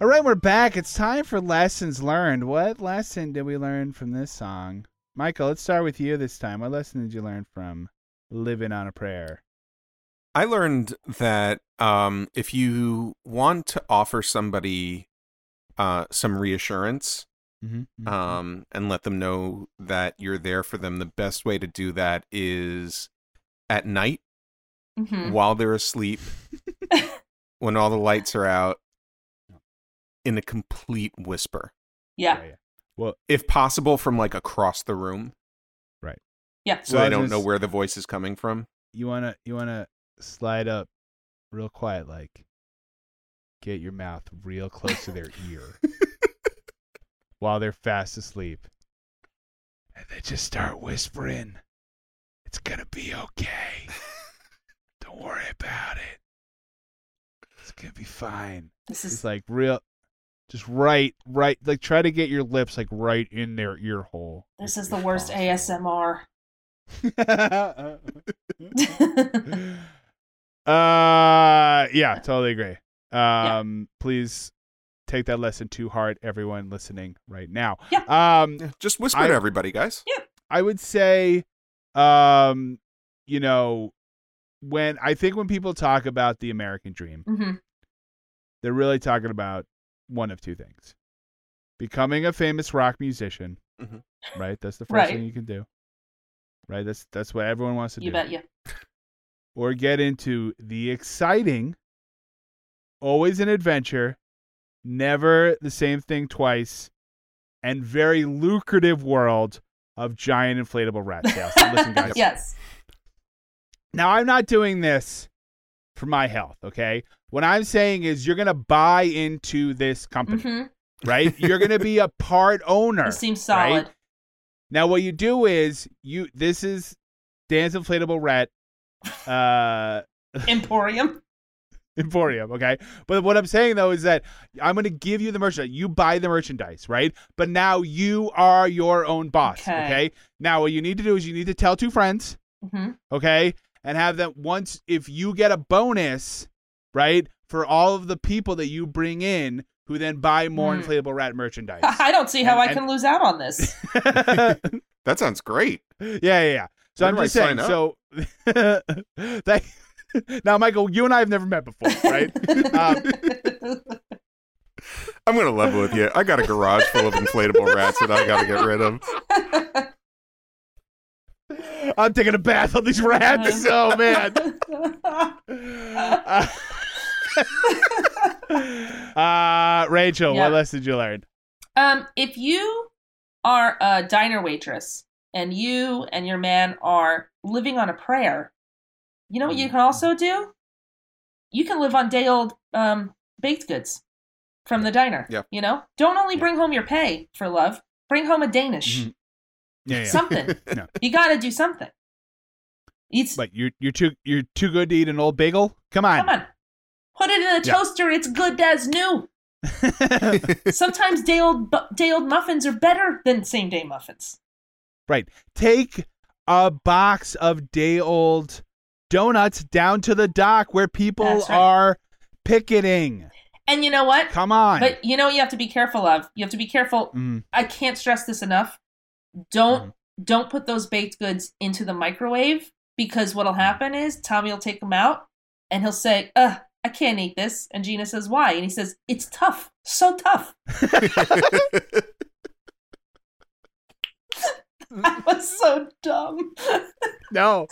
All right, we're back. It's time for lessons learned. What lesson did we learn from this song? Michael, let's start with you this time. What lesson did you learn from Living on a Prayer? I learned that um, if you want to offer somebody uh, some reassurance Mm-hmm. um, and let them know that you're there for them, the best way to do that is at night Mhm. while they're asleep, when all the lights are out, in a complete whisper. Yeah. Well, If possible, from like across the room, Right. Yeah. so Well, I they don't just- know where the voice is coming from. you wanna you wanna slide up real quiet, like get your mouth real close to their ear while they're fast asleep, and then just start whispering. It's gonna be okay. Don't worry about it. It's gonna be fine. This It's is like real, just right, right. Like try to get your lips like right in their ear hole. this is the worst possible. ASMR. uh yeah totally agree um please take that lesson to heart everyone listening right now Yeah. um just whisper I- to everybody, guys. Yeah. I would say um you know when i think when people talk about the american dream hmm they're really talking about one of two things becoming a famous rock musician Mhm. right that's the first Right. thing you can do right that's that's what everyone wants to You do bet you. or get into the exciting, always an adventure, never the same thing twice, and very lucrative world of giant inflatable rat tails. So listen, guys. yes. Now, I'm not doing this for my health, okay? What I'm saying is you're going to buy into this company, hmm right? You're going to be a part owner. This seems right? solid. Now, what you do is you. This is Dan's inflatable rat uh, Emporium. Emporium. Okay, but what I'm saying though is that I'm going to give you the merchandise. You buy the merchandise, right? But now you are your own boss. Okay. Okay. Now what you need to do is you need to tell two friends. hmm Okay, and have them once if you get a bonus, right, for all of the people that you bring in who then buy more Hmm. inflatable rat merchandise. I don't see how And- I and- can lose out on this. That sounds great. yeah, yeah. So Where I'm do I just saying. sign So that, now, Michael, you and I have never met before, right? um, I'm gonna level with you. I got a garage full of inflatable rats that I gotta get rid of. I'm taking a bath on these rats. Oh man. Uh, Uh, Rachel, Yeah. what lesson did you learn? Um, if you are a diner waitress and you and your man are living on a prayer, you know what you can also do? You can live on day old um, baked goods from the diner. Yeah. You know, don't only bring home your pay for love, bring home a Danish. Mhm. Yeah, yeah. Something. No. You got to do something. Eat. But you're you're too you're too good to eat an old bagel. Come on. Come on. Put it in a Yeah. toaster. It's good as new. Sometimes day old day old muffins are better than same day muffins. right. Take a box of day old donuts down to the dock where people right. are picketing. And you know what? Come on. But you know what you have to be careful of? You have to be careful. Mm. I can't stress this enough. Don't Mm-hmm. don't put those baked goods into the microwave because what'll happen is Tommy will take them out and he'll say, Ugh, I can't eat this." And Gina says, "Why?" And he says, "It's tough. So tough." that was so dumb. No,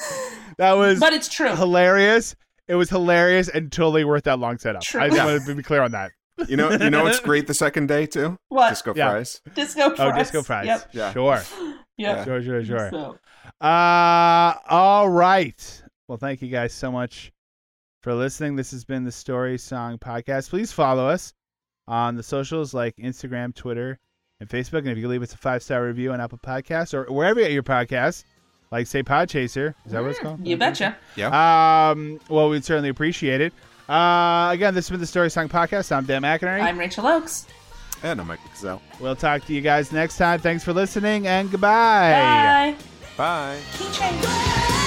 that was but it's true. hilarious. It was hilarious and totally worth that long setup. True. I just Yeah. wanted to be clear on that. You know, you know what's great the second day too? What? Disco Yeah. fries. Disco fries. Oh, disco fries. Yep. Yeah. Sure. Yep. Sure, sure, sure. So, Uh, all right. Well, thank you guys so much for listening. This has been the Story Song Podcast. Please follow us on the socials like Instagram, Twitter, and Facebook. And if you leave us a five star review on Apple Podcasts or wherever you get your podcasts, like say Podchaser, is that what it's called? you betcha. Yeah. Um, well, we'd certainly appreciate it. Uh, again, this has been the Story Song Podcast. I'm Dan McInerney. I'm Rachel Oakes. and I'm Mike Gazelle. We'll talk to you guys next time. Thanks for listening and goodbye. Bye. Bye. Keychain.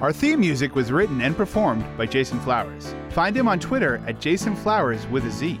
Our theme music was written and performed by Jason Flowers. Find him on Twitter at Jason Flowers with a Z.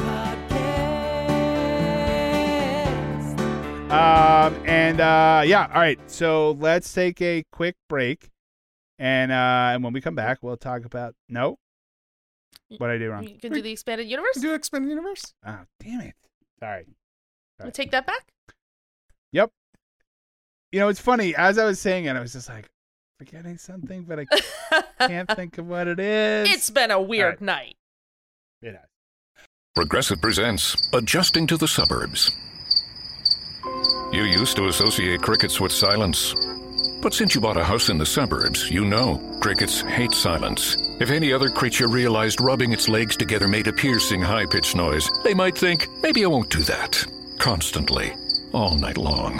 Um, and uh, yeah, all right. So let's take a quick break, and uh, and when we come back, we'll talk about no. What I do wrong? You can do the expanded universe. Do Expanded Universe? Oh, damn it! Sorry. We take that back. Yep. You know, it's funny. As I was saying it, I was just like forgetting something, but I can't think of what it is. It's been a weird right. night. It has. Progressive presents Adjusting to the Suburbs. You used to associate crickets with silence. But since you bought a house in the suburbs, you know crickets hate silence. If any other creature realized rubbing its legs together made a piercing, high pitched noise, they might think, maybe I won't do that. Constantly, all night long.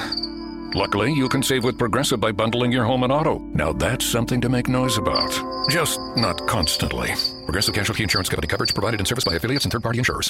Luckily, you can save with Progressive by bundling your home and auto. Now that's something to make noise about. Just not constantly. Progressive Casualty Insurance Company coverage provided in service by affiliates and third party insurers.